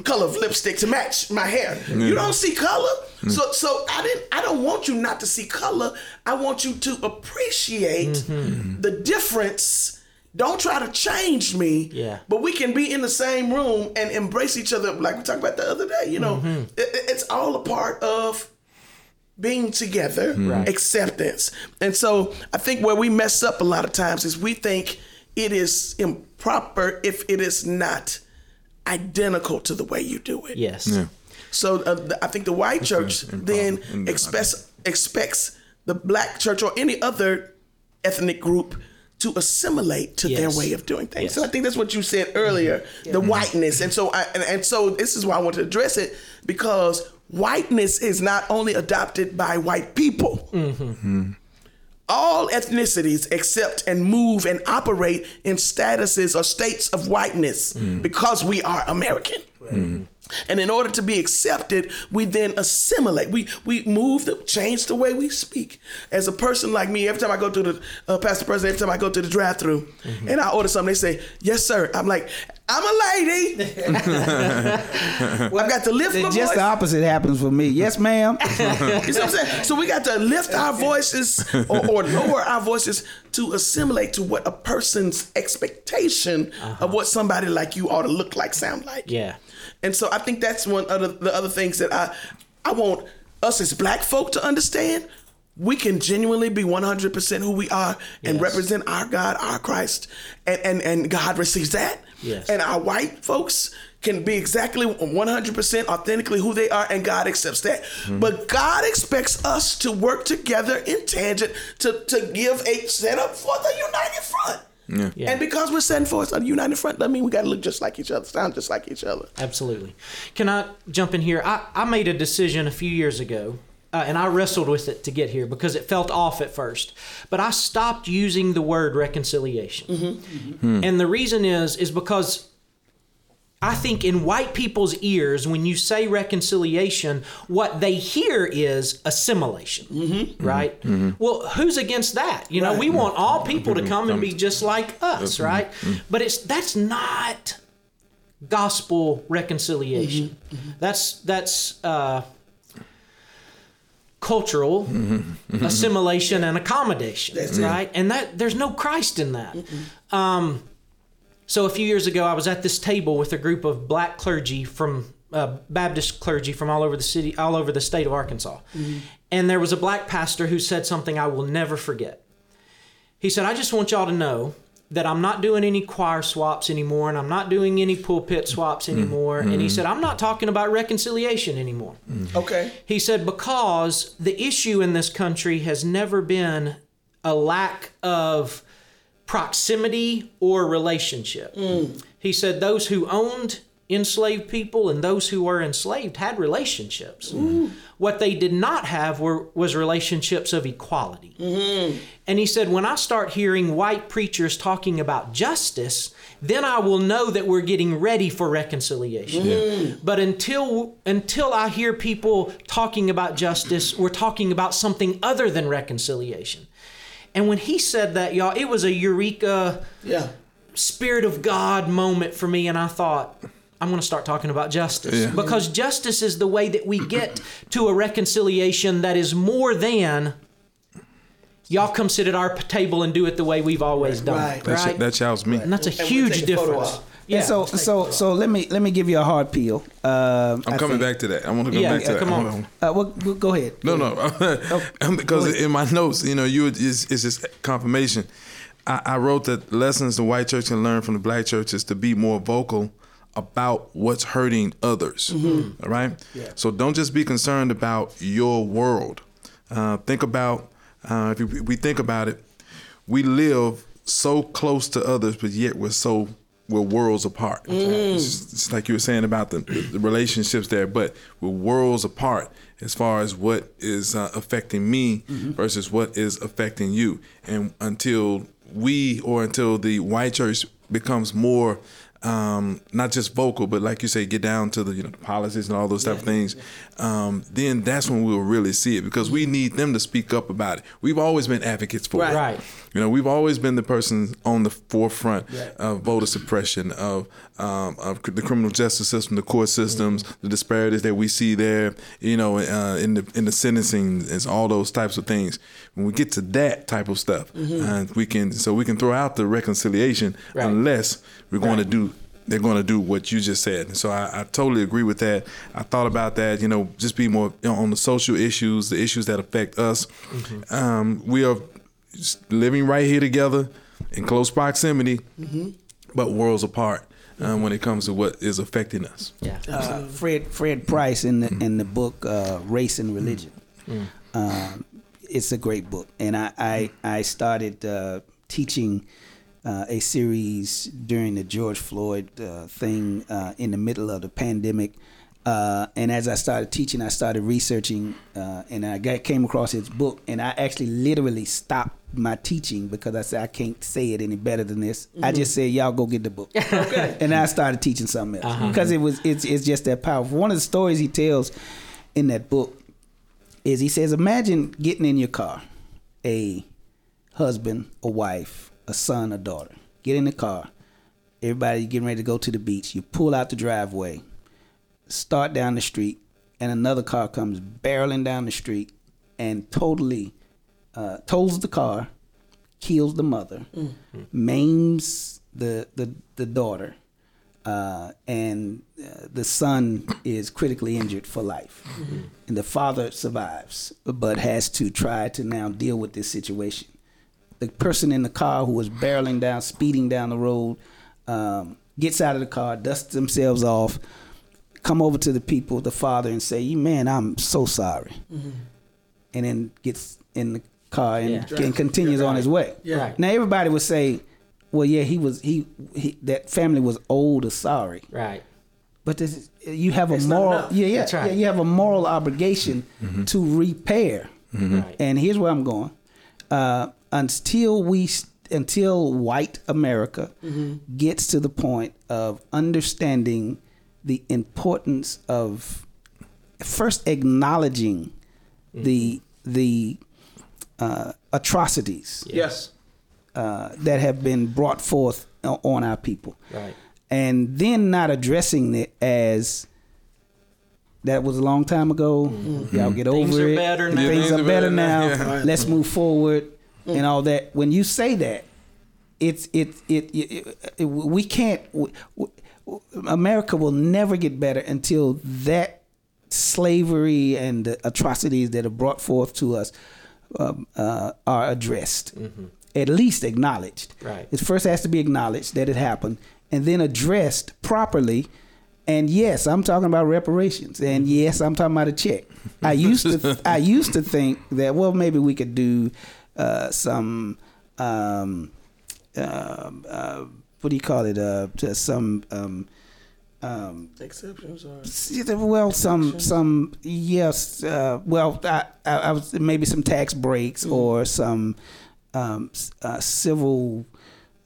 color of lipstick to match my hair. You don't see color. Mm. So so I didn't I don't want you not to see color. I want you to appreciate mm-hmm. the difference. Don't try to change me. Yeah. But we can be in the same room and embrace each other like we talked about the other day. You know, mm-hmm. It- it- it's all a part of being together, mm-hmm. acceptance. And so I think where we mess up a lot of times is we think it is improper if it is not identical to the way you do it. Yes. Yeah. So uh, the- I think the white church improper. then Improper. expects expects the black church or any other ethnic group to assimilate to their way of doing things. Yes. So I think that's what you said earlier, the mm-hmm. whiteness. And so I and, and so this is why I want to address it because whiteness is not only adopted by white people. Mm-hmm. Mm-hmm. All ethnicities accept and move and operate in statuses or states of whiteness because we are American. And in order to be accepted, we then assimilate. We we move, the, change the way we speak. As a person like me, every time I go to the uh, pastor president, every time I go to the drive-through, and I order something, they say, "Yes, sir." I'm like, "I'm a lady." I've got to lift my Just voice. the opposite happens for me. Yes, ma'am. You see what I'm saying? So we got to lift our voices or, or lower our voices to assimilate to what a person's expectation of uh-huh. what somebody like you ought to look like, sound like. Yeah. And so I think that's one of the, the other things that I I want us as black folk to understand. We can genuinely be 100% who we are and Yes. represent our God, our Christ, and, and, and God receives that. Yes. And our white folks can be exactly 100% authentically who they are, and God accepts that. Mm-hmm. But God expects us to work together in tangent to, to give a setup for the united front. Yeah. And because we're setting for us a united front, that mean we got to look just like each other, sound just like each other. Absolutely. Can I jump in here? I, I made a decision a few years ago, uh, and I wrestled with it to get here because it felt off at first. But I stopped using the word reconciliation, mm-hmm. hmm. and the reason is is because I think in white people's ears, when you say reconciliation, what they hear is assimilation, right? Well, who's against that? You know, we want all people to come and be just like us, right? But it's that's not gospel reconciliation. That's that's uh, cultural assimilation and accommodation, that's right? And that there's no Christ in that. Um, so a few years ago, I was at this table with a group of black clergy from uh, Baptist clergy from all over the city, all over the state of Arkansas, mm-hmm. and there was a black pastor who said something I will never forget. He said, "I just want y'all to know." That I'm not doing any choir swaps anymore, and I'm not doing any pulpit swaps mm-hmm. anymore. And he mm-hmm. said, I'm not talking about reconciliation anymore. Okay. He said, because the issue in this country has never been a lack of proximity or relationship. Mm. He said, those who owned enslaved people and those who were enslaved had relationships. What they did not have were was relationships of equality. Mm-hmm. And he said, when I start hearing white preachers talking about justice, then I will know that we're getting ready for reconciliation. Mm-hmm. But until until I hear people talking about justice, we're talking about something other than reconciliation. And when he said that, y'all, it was a eureka Yeah. spirit of God moment for me, and I thought, I'm going to start talking about justice Yeah. because justice is the way that we get to a reconciliation that is more than y'all come sit at our table and do it the way we've always done Right. it, That, right? that challenged me. and that's a And we'll huge photo difference. Op. Yeah. And so so so let me let me give you a hard peel. Um, I'm I coming think- back to that. I want to go Yeah, back to yeah, that. come Hold on. Uh, well, well, go ahead. No, no, because go in my notes, you know, you it's, it's just confirmation. I, I wrote that lessons the white church can learn from the black church is to be more vocal about what's hurting others. Mm-hmm. All right. So don't just be concerned about your world. Uh, think about uh, if we, we think about it, we live so close to others, but yet we're so we're worlds apart. It's, it's like you were saying about the, the relationships there, but we're worlds apart as far as what is uh, affecting me versus what is affecting you. And until we or until the white church becomes more um, not just vocal, but like you say, get down to the you know the policies and all those type of things, um, then that's when we'll really see it because we need them to speak up about it. We've always been advocates for Right. it. Right. You know, we've always been the person on the forefront of voter suppression, of um, of the criminal justice system, the court systems, the disparities that we see there. You know, uh, in the in the sentencing, it's all those types of things. When we get to that type of stuff, uh, we can so we can throw out the reconciliation Right. unless we're going to do they're going to do what you just said. So I, I totally agree with that. I thought about that, you know, just be more you know, on the social issues, the issues that affect us. Um, we are living right here together in close proximity, but worlds apart um, when it comes to what is affecting us. Yeah. uh, Fred Fred Price in the in the book uh, Race and Religion. Um, it's a great book, and I I, I started uh, teaching uh, a series during the George Floyd uh, thing uh, in the middle of the pandemic. Uh, and as I started teaching, I started researching, uh, and I got, came across his book, and I actually literally stopped my teaching because I said I can't say it any better than this. I just said y'all go get the book, okay. and I started teaching something else because it was it's it's just that powerful. One of the stories he tells in that book is he says, imagine getting in your car, a husband, a wife, a son, a daughter. Get in the car. Everybody getting ready to go to the beach. You pull out the driveway, start down the street, and another car comes barreling down the street and totally uh, tolls the car, kills the mother, maims the the, the daughter, uh, and uh, the son is critically injured for life. And the father survives, but has to try to now deal with this situation. The person in the car who was barreling down, speeding down the road, um, gets out of the car, dusts themselves off, come over to the people, the father, and say, "Man, I'm so sorry," and then gets in the car and, Yeah. and continues on his way. Right. Now everybody would say, "Well, yeah, he was he, he that family was old or sorry." Right. But this is, you have a It's moral, yeah, yeah, right. yeah, you have a moral obligation to repair. Right. And here's where I'm going: uh, until we, until white America gets to the point of understanding the importance of first acknowledging the the uh, atrocities Yes. Uh, that have been brought forth on our people Right. and then not addressing it as that was a long time ago. Y'all get over it. Things are better now. Things are better now. Yeah. Let's move forward and all that. When you say that, it's it it, it, it- we can't. w- w- America will never get better until that slavery and the atrocities that are brought forth to us um, uh, are addressed, at least acknowledged. Right. It first has to be acknowledged that it happened, and then addressed properly. And yes, I'm talking about reparations, and yes, I'm talking about a check. I used to I used to think that well maybe we could do uh, some um, um uh, what do you call it uh, to some um, um, Exceptions are. See, there- Well, some, some, yes. Uh, well, I, I, I was maybe some tax breaks or some um, uh, civil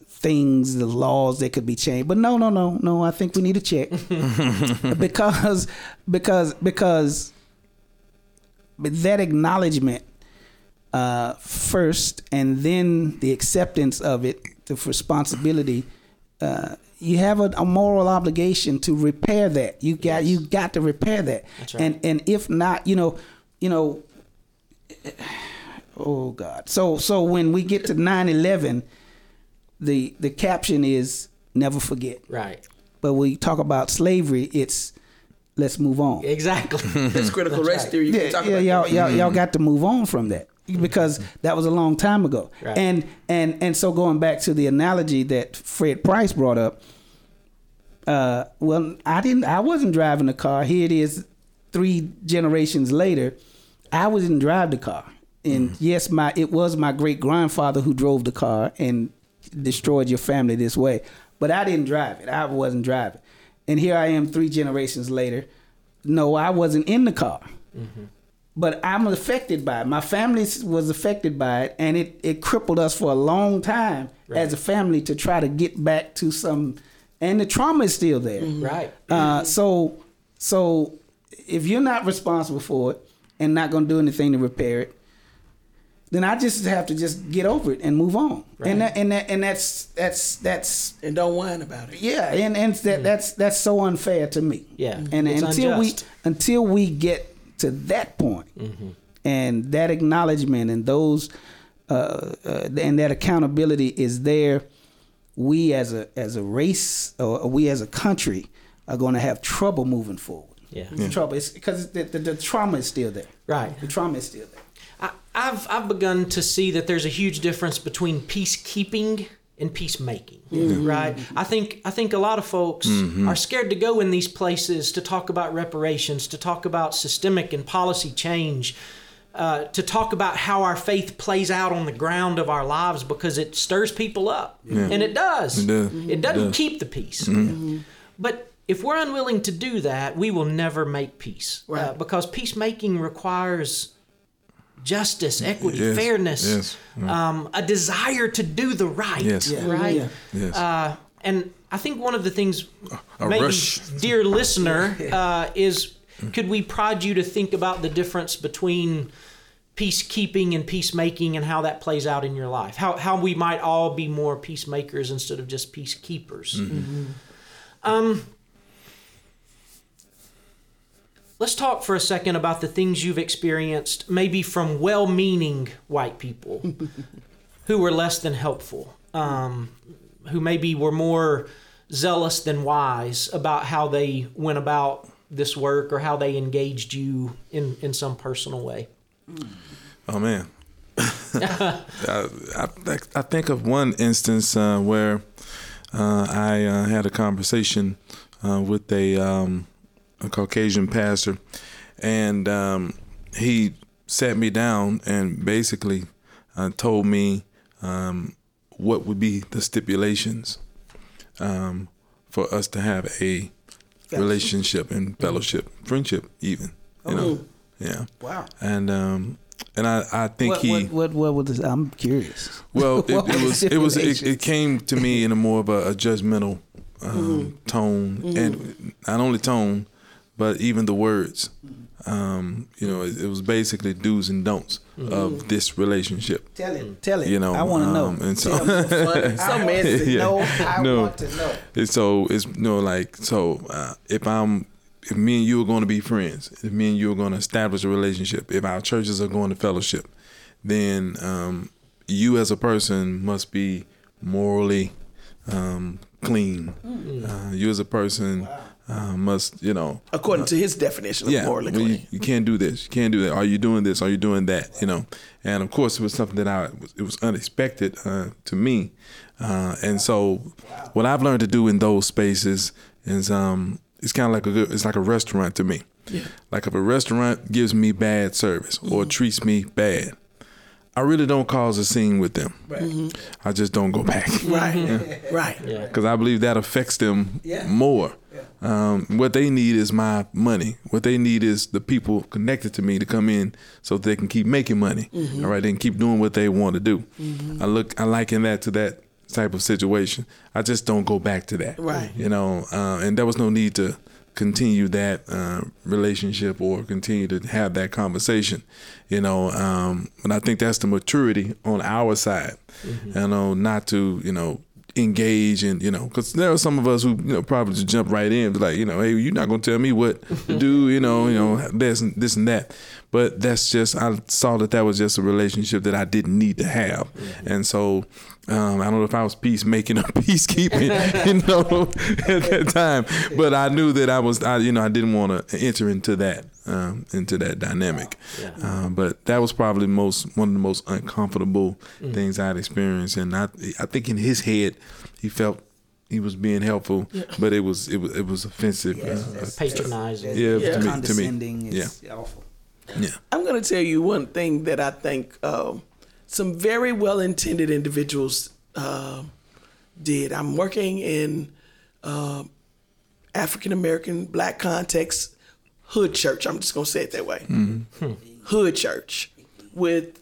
things, the laws that could be changed. But no, no, no, no. I think we need a check because, because, because that acknowledgement uh, first, and then the acceptance of it, the responsibility. Uh, you have a, a moral obligation to repair that. You got you got to repair that. Right. And and if not, you know, you know. Oh God! So so when we get to 9-11, the the caption is never forget. Right. But when you talk about slavery, it's let's move on. Exactly. That's critical race right. theory. You Yeah, can talk yeah, about y'all, y'all, y'all got to move on from that because that was a long time ago. Right. And and and so going back to the analogy that Fred Price brought up, uh, well, I didn't, I wasn't driving the car. Here it is, three generations later, I was didn't drive the car. And mm-hmm. yes, my it was my great grandfather who drove the car and destroyed your family this way. But I didn't drive it. I wasn't driving. And here I am, three generations later. No, I wasn't in the car mm-hmm. but I'm affected by it. My family was affected by it, and it, it crippled us for a long time as a family to try to get back to some. and the trauma is still there. Mm-hmm. Right. Uh, so, so if you're not responsible for it and not going to do anything to repair it, then I just have to just get over it and move on. And that, and that, and that's that's that's And don't whine about it. yeah, and and that that's that's so unfair to me. Yeah. and It's until unjust. we until we get to that point, and that acknowledgement and those uh, uh, and that accountability is there, we as a as a race or we as a country are going to have trouble moving forward. Yeah. Trouble is because the, the, the trauma is still there. Right. The trauma is still there. I, I've I've begun to see that there's a huge difference between peacekeeping and peacemaking. Right. I think I think a lot of folks are scared to go in these places to talk about reparations, to talk about systemic and policy change. Uh, to talk about how our faith plays out on the ground of our lives because it stirs people up, and it does. It does. It doesn't It does. keep the peace. But if we're unwilling to do that, we will never make peace. Uh, because peacemaking requires justice, equity, Yes, fairness, yes, um, a desire to do the right. Yes. Yeah. Right. Yeah. Yes. Uh, and I think one of the things, A maybe, rush. dear listener, uh, is could we prod you to think about the difference between peacekeeping and peacemaking and how that plays out in your life? How, how we might all be more peacemakers instead of just peacekeepers. Um, let's talk for a second about the things you've experienced, maybe from well meaning white people who were less than helpful, um, who maybe were more zealous than wise about how they went about this work or how they engaged you in, in some personal way. Oh man, I, I, think- I think of one instance uh, where uh, I uh, had a conversation uh, with a, um, a Caucasian pastor, and um, he sat me down and basically uh, told me um, what would be the stipulations um, for us to have a relationship and fellowship, friendship, even. You know, yeah. Wow. And um, and I, I think What, he what, what, what was this? I'm curious. well it, it was it was it, it came to me in a more of a, a judgmental um, tone and not only tone but even the words um, you know it, it was basically do's and don'ts of this relationship Tell it. Tell it. You know, I want to know. um, and so- Tell me. Funny. So I want to Yeah. know. I No. want to know. And so it's you know like so uh, if I'm if me and you are going to be friends, if me and you are going to establish a relationship, if our churches are going to fellowship, then um, you as a person must be morally um, clean. Uh, you as a person uh, must you know According to his definition of yeah, morally well, you, you can't do this. You can't do that. Are you doing this? Are you doing that? You know, and of course, it was something that I it was unexpected uh, to me, uh, and so what I've learned to do in those spaces is um, it's kind of like a good, it's like a restaurant to me. yeah. Like if a restaurant gives me bad service or treats me bad, I really don't cause a scene with them. Right. I just don't go back. Right. Right. because I believe that affects them Yeah. more. Um, what they need is my money. What they need is the people connected to me to come in so they can keep making money. Mm-hmm. all right, and keep doing what they want to do. I look, I liken that to that type of situation. I just don't go back to that. Right. You know, uh, and there was no need to continue that uh, relationship or continue to have that conversation. You know, um, and I think that's the maturity on our side. You know, not to you know engage and you know because there are some of us who you know probably just jump right in like you know hey you're not gonna tell me what to do you know you know this and this and that. But that's just I saw that that was just a relationship that I didn't need to have. And so um, I don't know if I was peacemaking or peacekeeping you know at that time. But I knew that I was I you know I didn't want to enter into that um, into that dynamic um, but that was probably most one of the most uncomfortable things I'd experienced and I I think in his head he felt he was being helpful but it was it was it was offensive uh, Patronizing. yeah, Yeah. to me to me Condescending. yeah awful. yeah I'm going to tell you one thing that I think um, some very well intended individuals um did. I'm working in um African American black context hood church. I'm just going to say it that way. Hood church with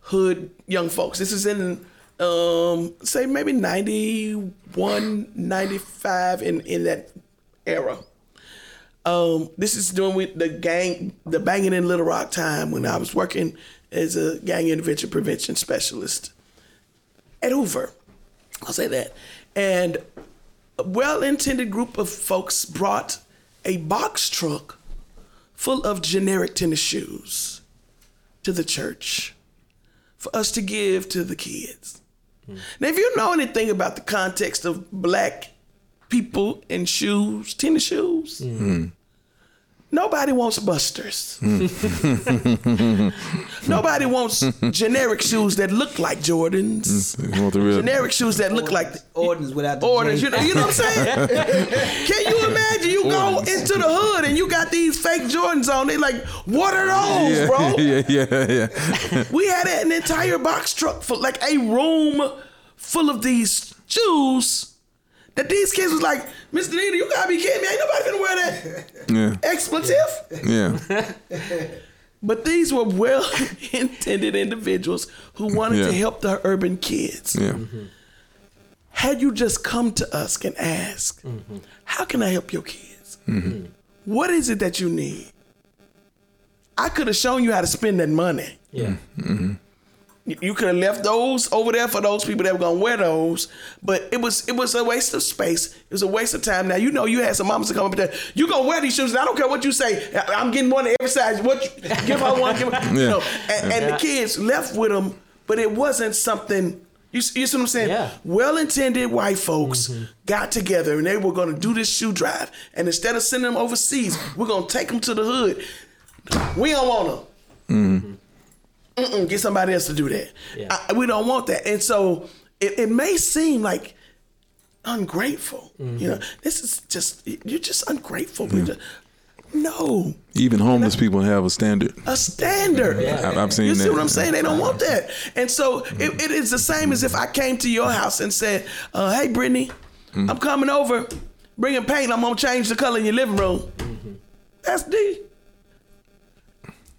hood young folks. This is in um, say maybe 91, 95 in, in that era. Um, this is doing with the gang, the banging in Little Rock time when I was working as a gang intervention prevention specialist at Hoover. I'll say that. And a well-intended group of folks brought a box truck full of generic tennis shoes to the church for us to give to the kids. Now, if you know anything about the context of black people and shoes, tennis shoes, mm-hmm. Nobody wants busters. nobody wants generic shoes that look like Jordans. Mm, want the real? Generic shoes that look like Orders without the orders. J. You know, you know what I'm saying? Can you imagine you go into the hood and you got these fake Jordans on? They like, what are those, yeah, bro? yeah, yeah, yeah. We had an entire box truck for like a room full of these shoes. That these kids was like, Mr. Nita, you gotta be kidding me. Ain't nobody gonna wear that Yeah, expletive. yeah, But these were well intended individuals who wanted to help the urban kids. yeah. Mm-hmm. had you just come to us and ask, mm-hmm. how can I help your kids? Mm-hmm. What is it that you need? I could have shown you how to spend that money. Yeah. You- You could have left those over there for those people that were gonna wear those, but it was it was a waste of space. It was a waste of time. Now you know you had some mamas to come up there. You gonna wear these shoes? And I don't care what you say. I- I'm getting one of every size. What you, give her one? Give her, you know. And, and the kids left with them, but it wasn't something. You, see- you see what I'm saying? Yeah. Well-intended white folks mm-hmm. got together and they were gonna do this shoe drive. And instead of sending them overseas, we're gonna take them to the hood. We don't want them. Mm-mm, get somebody else to do that. Yeah. I- we don't want that. And so it, it may seem like ungrateful. You know, this is just you're just ungrateful. You're just- no, Even homeless people have a standard. a standard. I've, I've seen You see what I'm saying? They don't want that. And so it, it is the same as if I came to your house and said, uh, "Hey, Brittany, Mm-hmm. I'm coming over, bringing paint. I'm gonna change the color in your living room." That's D.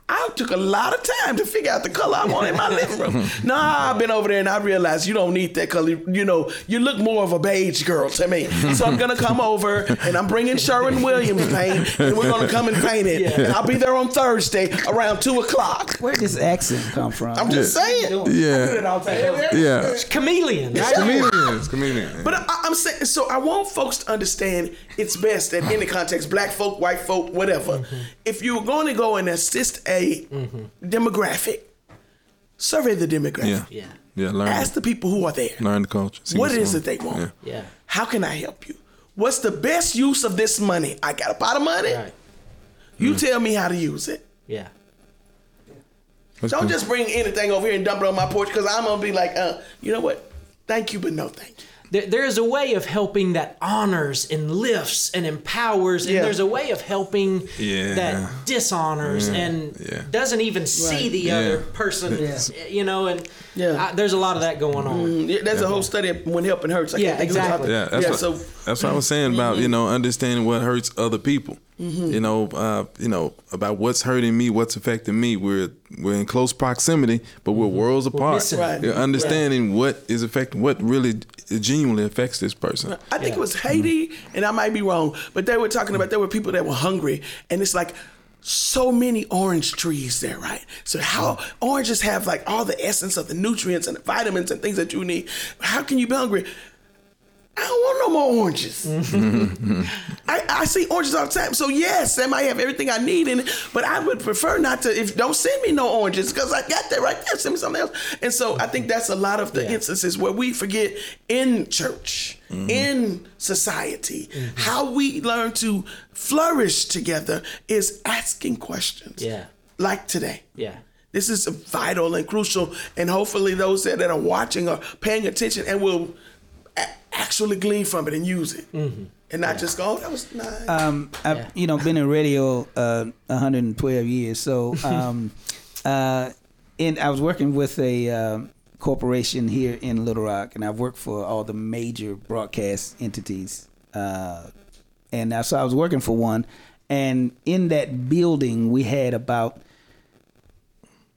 I took a lot of time to figure out the color I want in my living room. Nah, I've been over there and I realized you don't need that color. You know, you look more of a beige girl to me. So I'm gonna come over and I'm bringing Sherwin Williams paint and we're gonna come and paint it. And I'll be there on Thursday around two o'clock. Where did this accent come from? I'm just saying. Yeah, yeah. Chameleon. Right? Comedians, comedians. But I, I'm saying, so I want folks to understand it's best that in the context, black folk, white folk, whatever, mm-hmm. if you're going to go and assist a demographic, survey the demographic. yeah, Yeah. yeah. Learn, Ask the people who are there. learn the culture. See What what's is going it they want? Yeah. Yeah. How can I help you? What's the best use of this money? I got a pot of money. Right. You tell me how to use it. Yeah. That's Don't cool. just bring anything over here and dump it on my porch because I'm gonna be like, uh, you know what? Thank you, but no thank you. There, there is a way of helping that honors and lifts and empowers, and Yeah. there's a way of helping Yeah. that dishonors and Yeah. doesn't even see Right. the Yeah. other person. You know, and Yeah. I, there's a lot of that going on. Mm, yeah, there's a whole study of when helping hurts. I Yeah, can't think of the exactly. topic. Yeah, that's yeah. what, So that's what I was saying about mm-hmm. you know understanding what hurts other people. You know, uh, you know about what's hurting me, what's affecting me. We're we're in close proximity, but we're worlds apart. missing it. Right. You're understanding what is affecting, what really genuinely affects this person. I think it was Haiti, and I might be wrong, but they were talking about there were people that were hungry, and it's like so many orange trees there, right? So how oranges have like all the essence of the nutrients and the vitamins and things that you need. How can you be hungry? I don't want no more oranges. I, I see oranges all the time. So yes, that might have everything I need in it, but I would prefer not to. If don't send me no oranges because I got that right there. Send me something else. And so I think that's a lot of the Yeah. instances where we forget in church, mm-hmm. in society, mm-hmm. how we learn to flourish together is asking questions. Yeah. Like today. Yeah. This is vital and crucial, and hopefully those that, that are watching are paying attention and will actually glean from it and use it, and not just go, "Oh, that was nice." um, I've Yeah. you know been in radio uh, 112 years. So, um, uh, and I was working with a um, corporation here in Little Rock, and I've worked for all the major broadcast entities. Uh, and I, so I was working for one, and in that building we had about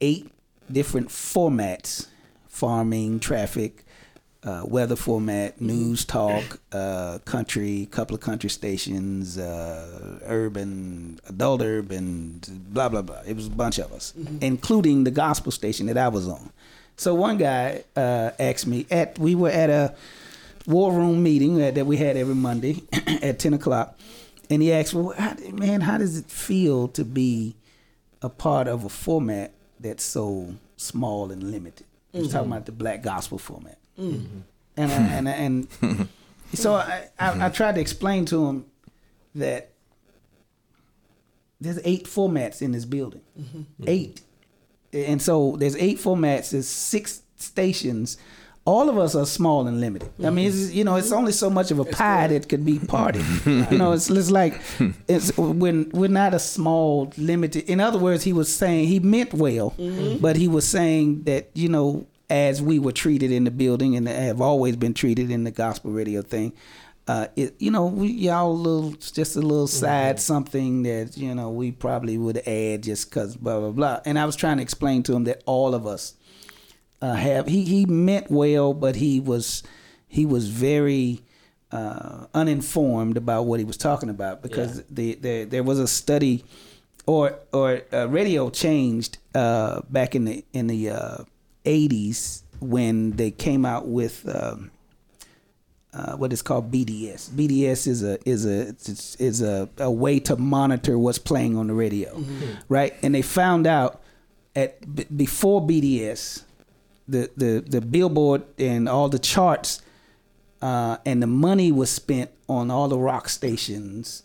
eight different formats: farming, traffic. Uh, weather format, news talk, uh, country, couple of country stations, uh, urban, adult urban, blah blah blah. It was a bunch of us, including the gospel station that I was on. So one guy uh, asked me at we were at a war room meeting that, that we had every Monday at ten o'clock, and he asked, "Well, how, man, how does it feel to be a part of a format that's so small and limited?" He was talking about the Black Gospel format, Mm-hmm. and I, and I- and so I, I, I mm-hmm. tried to explain to him that there's eight formats in this building, mm-hmm. eight and so there's eight formats. There's six stations. All of us are small and limited. I mean, it's, you know, it's only so much of a pie that could be parted. you know, it's, it's like it's when we're not a small, limited. In other words, he was saying he meant well, but he was saying that you know, as we were treated in the building and have always been treated in the gospel radio thing. Uh, it, you know, we y'all little, just a little side something that you know we probably would add just cause blah blah blah. And I was trying to explain to him that all of us uh, have. He he meant well, but he was he was very uh, uninformed about what he was talking about because the, the there was a study or or uh, radio changed uh, back in the in the uh, 80s when they came out with. Um, uh, what is called BDS. BDS is a is a is, a, a way to monitor what's playing on the radio, right? And they found out at b- before BDS, the the the Billboard and all the charts, uh, and the money was spent on all the rock stations.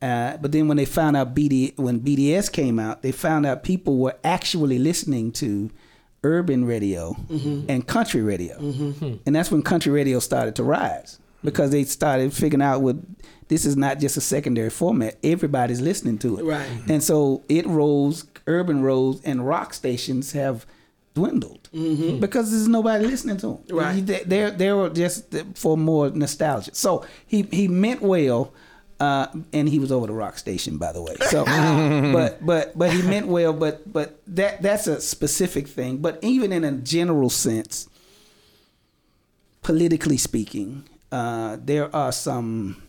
Uh, but then when they found out BD when BDS came out, they found out people were actually listening to urban radio mm-hmm. and country radio, mm-hmm. and that's when country radio started to rise because they started figuring out what this is not just a secondary format. Everybody's listening to it, Right. Mm-hmm. And so it rose, urban rose, and rock stations have dwindled because there's nobody listening to them. Right. They- They're they're just for more nostalgia. So he he meant well. Uh, and he was over the rock station, by the way. So, but but but he meant well. But but that that's a specific thing. But even in a general sense, politically speaking, uh, there are some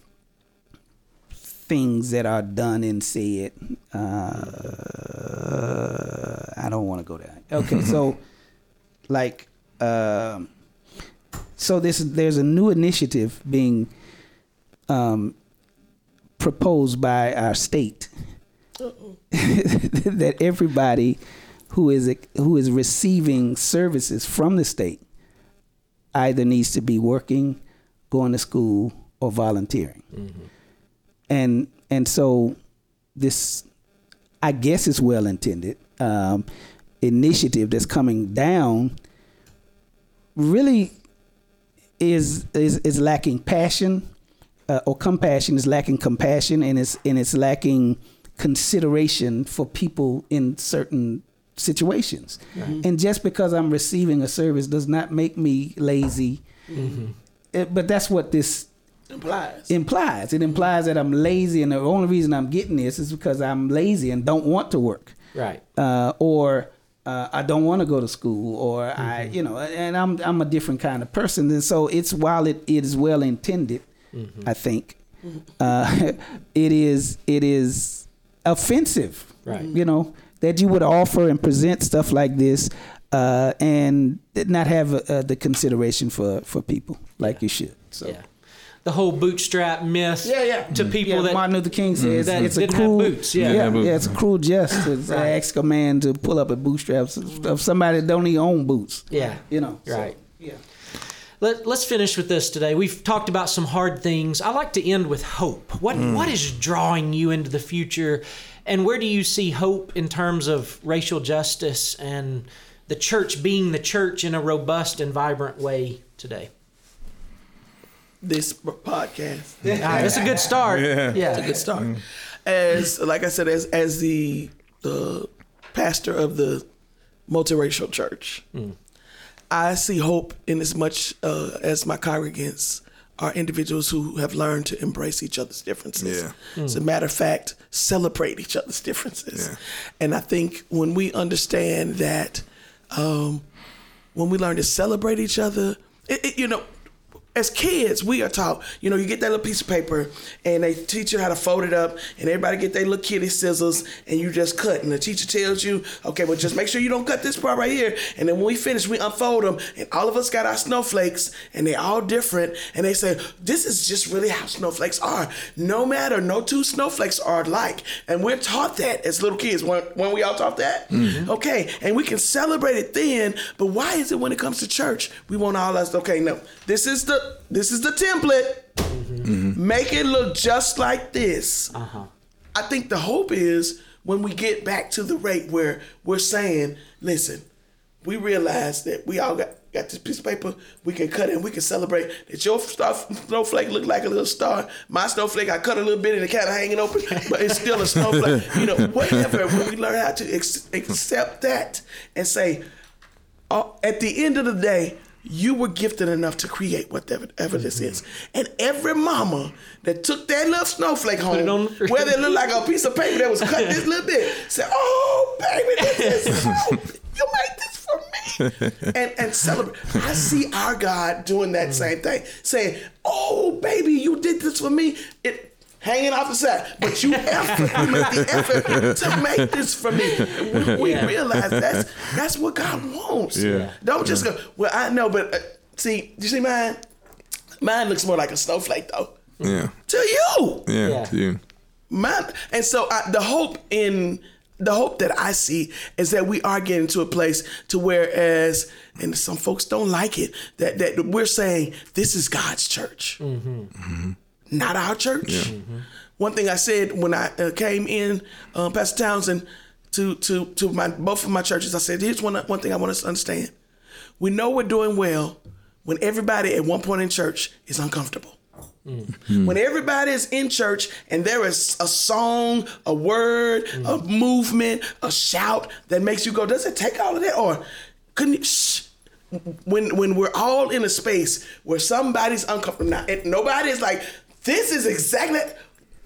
things that are done and said. Uh, I don't want to go there. Okay, so like, um, so this there's a new initiative being um, proposed by our state that everybody who is who is receiving services from the state either needs to be working, going to school, or volunteering. And and so this, I guess, is well intended um, initiative that's coming down. Really, is is is lacking passion uh, or compassion is lacking compassion and it's and it's lacking consideration for people in certain situations. And just because I'm receiving a service does not make me lazy. Uh, but that's what this Implies. implies. It implies that I'm lazy, and the only reason I'm getting this is because I'm lazy and don't want to work Right. uh, or uh, I don't want to go to school, or I, you know, and I'm I'm a different kind of person, and so it's while it, it is well intended, I think, uh, it is it is offensive, Right. You know that you would offer and present stuff like this, uh, and not have uh, the consideration for for people like you should. So. Yeah. The whole bootstrap myth Yeah, yeah. to people Yeah, that Martin Luther King says that it's a didn't have cruel, boots, yeah. yeah, Yeah, yeah, it's a cruel jest to Right. ask a man to pull up a bootstraps of somebody that don't even own boots. Yeah. you know, so, Right. yeah. Let, let's finish with this today. We've talked about some hard things. I like to end with hope. What what is drawing you into the future, and where do you see hope in terms of racial justice and the church being the church in a robust and vibrant way today? This podcast. Ah, that's a good start. Yeah. yeah. good start. As like I said, as as the the pastor of the multiracial church, I see hope in as much uh, as my congregants are individuals who have learned to embrace each other's differences. Yeah. As a matter of fact, celebrate each other's differences. Yeah. And I think when we understand that, um, when we learn to celebrate each other it, it, you know, as kids, we are taught, you know, you get that little piece of paper and they teach you how to fold it up and everybody get their little kitty scissors and you just cut. And the teacher tells you, okay, well, just make sure you don't cut this part right here. And then when we finish, we unfold them and all of us got our snowflakes and they're all different. And they say, this is just really how snowflakes are. No matter, no two snowflakes are alike. And we're taught that as little kids. When, when we all taught that? Mm-hmm. Okay. And we can celebrate it then, but why is it when it comes to church, we want all us, okay, no, this is the, this is the template. Make it look just like this. I think the hope is when we get back to the rate where we're saying, listen, we realize that we all got, got this piece of paper, we can cut it and we can celebrate that your stuff, snowflake looked like a little star. My snowflake, I cut a little bit and it kind of hanging open, but it's still a snowflake. You know, whatever. When we learn how to ex- accept that and say, uh, at the end of the day, you were gifted enough to create whatever, this is. And every mama that took that little snowflake home, the whether it looked like a piece of paper that was cut this little bit, said, "Oh, baby, this is so, you made this for me," and and celebrate. I see our God doing that same thing, saying, "Oh, baby, you did this for me." It hanging off the side, but you effort, you made the effort to make this for me. We, we Yeah. realize that's that's what God wants. Yeah. Don't just go. Well, I know, but uh, see, you see mine. Mine looks more like a snowflake, though. Yeah. To you, Yeah. Yeah. You. mine. And so I, the hope in the hope that I see is that we are getting to a place to where as and some folks don't like it that that we're saying this is God's church, not our church. One thing I said when I uh, came in, uh, Pastor Townsend, to to to my both of my churches, I said here's one one thing I want us to understand: we know we're doing well when everybody at one point in church is uncomfortable. When everybody is in church and there is a song, a word, a movement, a shout that makes you go, does it take all of that? Or couldn't you, shh. When when we're all in a space where somebody's uncomfortable, now, and nobody is like, this is exactly,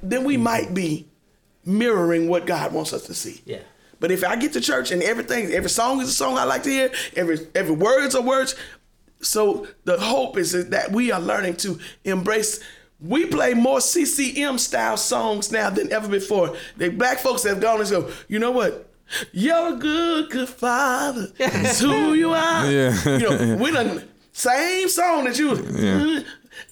then we might be mirroring what God wants us to see. Yeah. But if I get to church and everything, every song is a song I like to hear, every every words are words. So the hope is that we are learning to embrace. We play more CCM style songs now than ever before. The black folks have gone and go, you know what? You're a good, good father. It's who you are. Yeah. You know, we done same song that you. Yeah.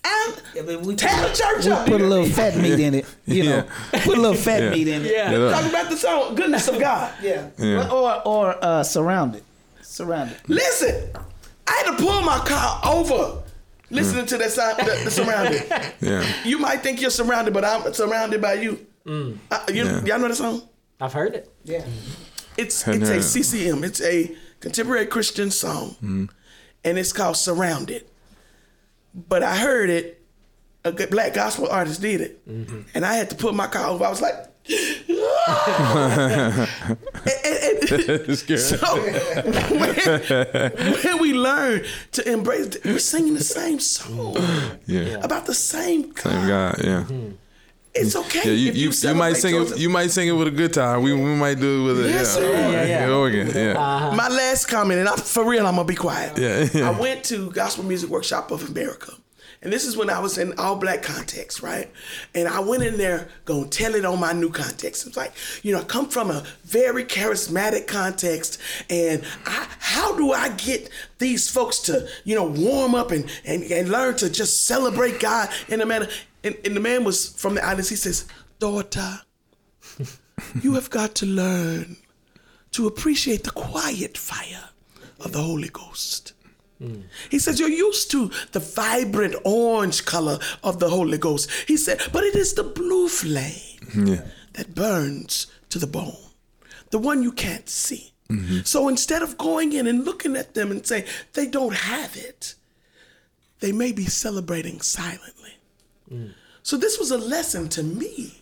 And tear the church We up. put a little fat meat in it, you know. Put a little fat Yeah. meat in it. Yeah. Yeah. Talk about the song, goodness of God. Yeah. Yeah. Or or uh, surrounded. Surrounded. Listen, I had to pull my car over listening mm. to that sound, the, the surrounded. Yeah. You might think you're surrounded, but I'm surrounded by you. Mm. Uh, you Yeah. Y'all know the song? I've heard it. Yeah. Mm-hmm. It's it's a. CCM. It's a contemporary Christian song, mm. and it's called "Surrounded." But I heard it. A good black gospel artist did it, and I had to put my car over. I was like. And- and- and- so when, when we learn to embrace, we're singing the same song Yeah. about the same God. Thank God. Yeah. It's okay. Yeah, you, if you, you, might sing those- it. You might sing it with a guitar. We, we might do it with a Yes, yeah. sir. Yeah, yeah. Organ. Yeah. Uh-huh. My last comment, and I'm for real, I'm gonna be quiet. Yeah, yeah. I went to Gospel Music Workshop of America. And this is when I was in all black context, right? And I went in there going to tell it on my new context. It's like, you know, I come from a very charismatic context, and I, how do I get these folks to, you know, warm up and, and, and learn to just celebrate God in a manner? And, and the man was from the islands. He says, daughter, you have got to learn to appreciate the quiet fire of the Holy Ghost. He says, You're used to the vibrant orange color of the Holy Ghost. He said, But it is the blue flame Yeah. that burns to the bone, the one you can't see. Mm-hmm. So instead of going in and looking at them and saying they don't have it, they may be celebrating silently. So this was a lesson to me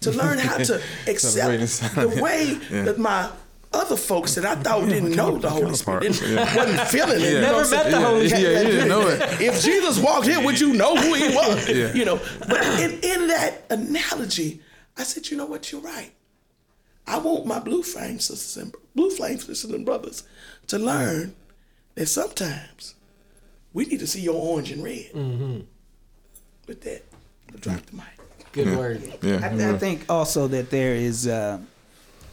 to learn how to accept the way Yeah. that my other folks that I thought didn't know the Holy Spirit, didn't, yeah. wasn't feeling it. you know Never what I'm met saying? the Holy Yeah, yeah, you didn't know it. If Jesus walked in, would you know who he was? Yeah. You know, but in, in that analogy, I said, you know what, you're right. I want my blue flame sisters and blue flame sisters and brothers to learn that sometimes we need to see your orange and red. Mm-hmm. With that, I'll drop the mic. Good word. I, Yeah. I think also that there is. Uh,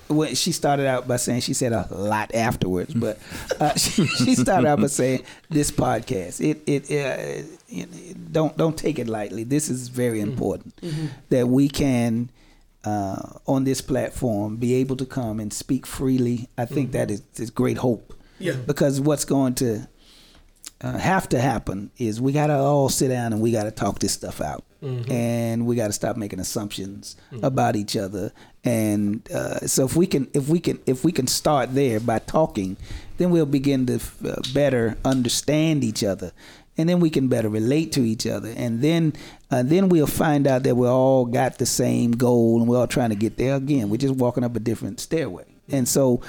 when she started out by saying she said a lot afterwards, but uh, she, she started out by saying this podcast. It it, uh, it don't don't take it lightly. This is very important that we can uh, on this platform be able to come and speak freely. I think that is, is great hope. Yeah. Because what's going to uh, have to happen is we got to all sit down and we got to talk this stuff out. And we got to stop making assumptions about each other. And uh, so if we can, if we can, if we can start there by talking, then we'll begin to uh, better understand each other, and then we can better relate to each other. And then, uh, then we'll find out that we all got the same goal, and we're all trying to get there. Again, we're just walking up a different stairway. And so,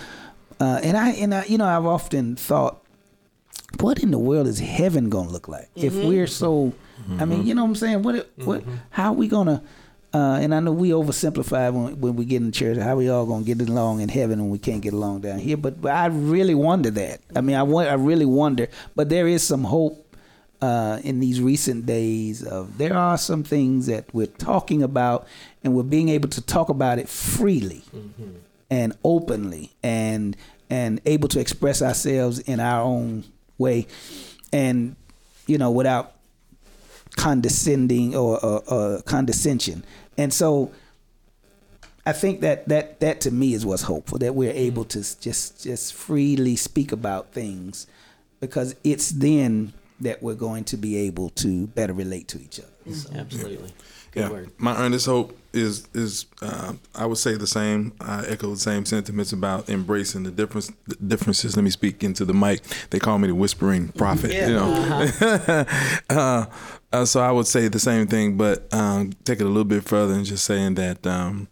uh, and I, and I, you know, I've often thought what in the world is heaven gonna look like if we're so i mean you know what i'm saying what what how are we gonna uh, and I know we oversimplify when, when we get in church how we all gonna get along in heaven and we can't get along down here. But, but I really wonder that. I mean, I want I really wonder. But there is some hope uh, in these recent days. Of there are some things that we're talking about, and we're being able to talk about it freely and openly, and and able to express ourselves in our own way, and you know without condescending or, or, or condescension. And so I think that, that that to me is what's hopeful that we're able to just just freely speak about things because it's then that we're going to be able to better relate to each other. So, Absolutely. Good Yeah, word. my earnest hope is is uh, I would say the same. I echo the same sentiments about embracing the difference the differences. Let me speak into the mic. They call me the whispering prophet. You know, uh, uh, so I would say the same thing, but um, take it a little bit further and just saying that um,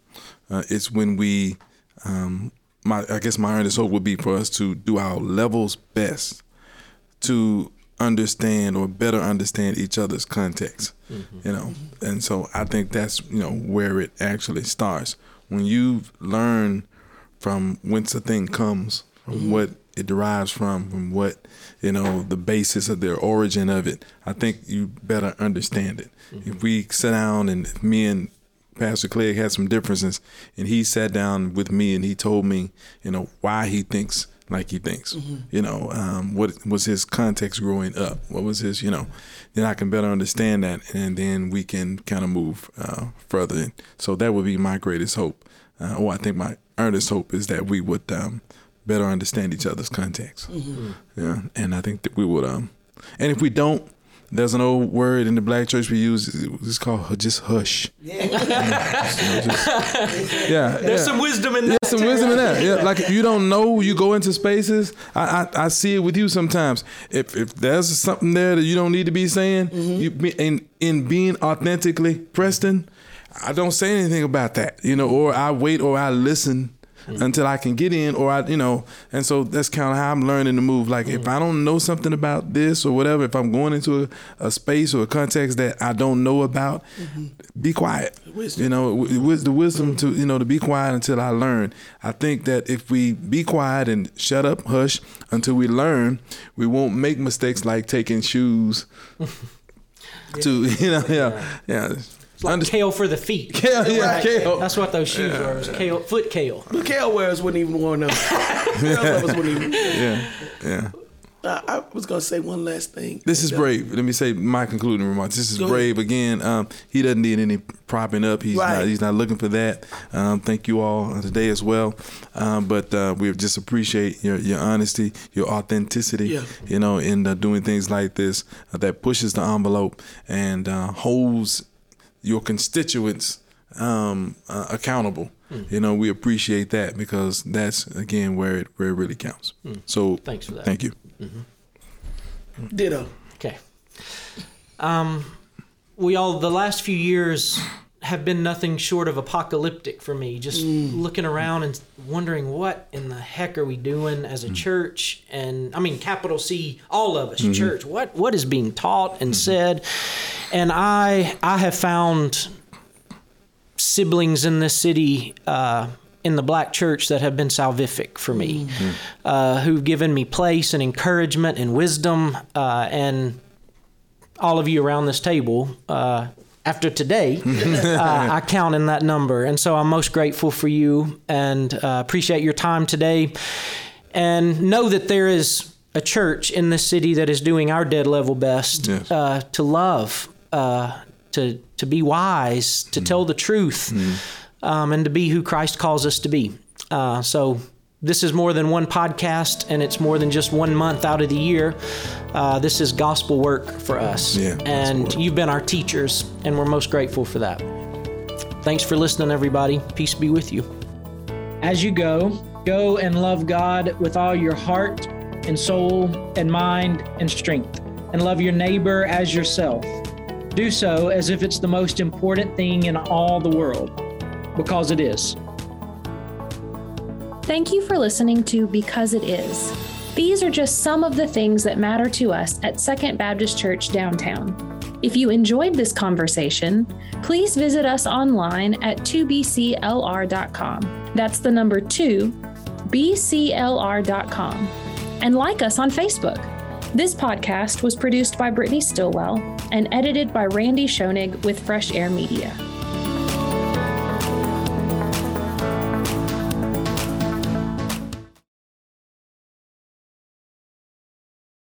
uh, it's when we. Um, my I guess my earnest hope would be for us to do our levels best to understand or better understand each other's context mm-hmm. you know? And so i think that's you know where it actually starts. When you learn from whence a thing comes from mm-hmm. what it derives from from what you know the basis of the origin of it i think you better understand it. Mm-hmm. If we sit down and if me and Pastor Clegg had some differences, and he sat down with me and he told me, you know, why he thinks like he thinks. You know, um, what was his context growing up? What was his, you know? Then I can better understand that, and then we can kind of move uh, further. So that would be my greatest hope. Uh, or I think my earnest hope is that we would um, better understand each other's context. Yeah, and I think that we would. Um, and if we don't, there's an old word in the black church we use. It's called just hush. Yeah, There's yeah. some wisdom in that. There's some wisdom in that. Yeah, like if you don't know, you go into spaces. I, I I see it with you sometimes. If if there's something there that you don't need to be saying, mm-hmm. you in in being authentically Preston, I don't say anything about that. You know, or I wait or I listen. Until I can get in, or I, you know, and so that's kind of how I'm learning to move. Like if mm. I don't know something about this or whatever, if I'm going into a, a space or a context that I don't know about, mm-hmm. be quiet. You know, w- with the wisdom to you know to be quiet until I learn. I think that if we be quiet and shut up, hush until we learn, we won't make mistakes like taking shoes. to you know, yeah, yeah. It's like Under- kale for the feet. yeah, yeah, Right. kale. That's what those shoes were. It was kale, foot kale. The Kale wearers wouldn't even wear to know. Kale lovers wouldn't even. Yeah, yeah. I, I was gonna say one last thing. This is brave. Let me say my concluding remarks. This is Go ahead. brave again. Um, he doesn't need any propping up. He's Right. not. He's not looking for that. Um, thank you all today as well. Um, but uh, we just appreciate your your honesty, your authenticity. Yeah. You know, in uh, doing things like this uh, that pushes the envelope and uh, holds your constituents um, uh, accountable. You know, we appreciate that because that's again where it where it really counts. So Thanks for that. Thank you. Ditto. Okay. Um, we all the last few years have been nothing short of apocalyptic for me. Just mm. looking around and wondering what in the heck are we doing as a mm. church? And I mean, capital C, all of us, mm-hmm. church. What what is being taught and mm-hmm. said? And I I have found siblings in this city. Uh, in the black church that have been salvific for me, mm. mm-hmm. uh, who've given me place and encouragement and wisdom, uh, and all of you around this table. Uh, After today, uh, I count in that number. And so I'm most grateful for you and uh, appreciate your time today. And know that there is a church in this city that is doing our dead level best Yes. uh, to love, uh, to, to be wise, to tell the truth, um, and to be who Christ calls us to be. Uh, so this is more than one podcast, and it's more than just one month out of the year. Uh, this is gospel work for us. Yeah, and you've been our teachers, and we're most grateful for that. Thanks for listening, everybody. Peace be with you. As you go, go and love God with all your heart and soul and mind and strength, and love your neighbor as yourself. Do so as if it's the most important thing in all the world, because it is. Thank you for listening to Because It Is. These are just some of the things that matter to us at Second Baptist Church downtown. If you enjoyed this conversation, please visit us online at 2bclr.com. That's the number 2, bclr.com. And like us on Facebook. This podcast was produced by Brittany Stillwell and edited by Randy Schoenig with Fresh Air Media.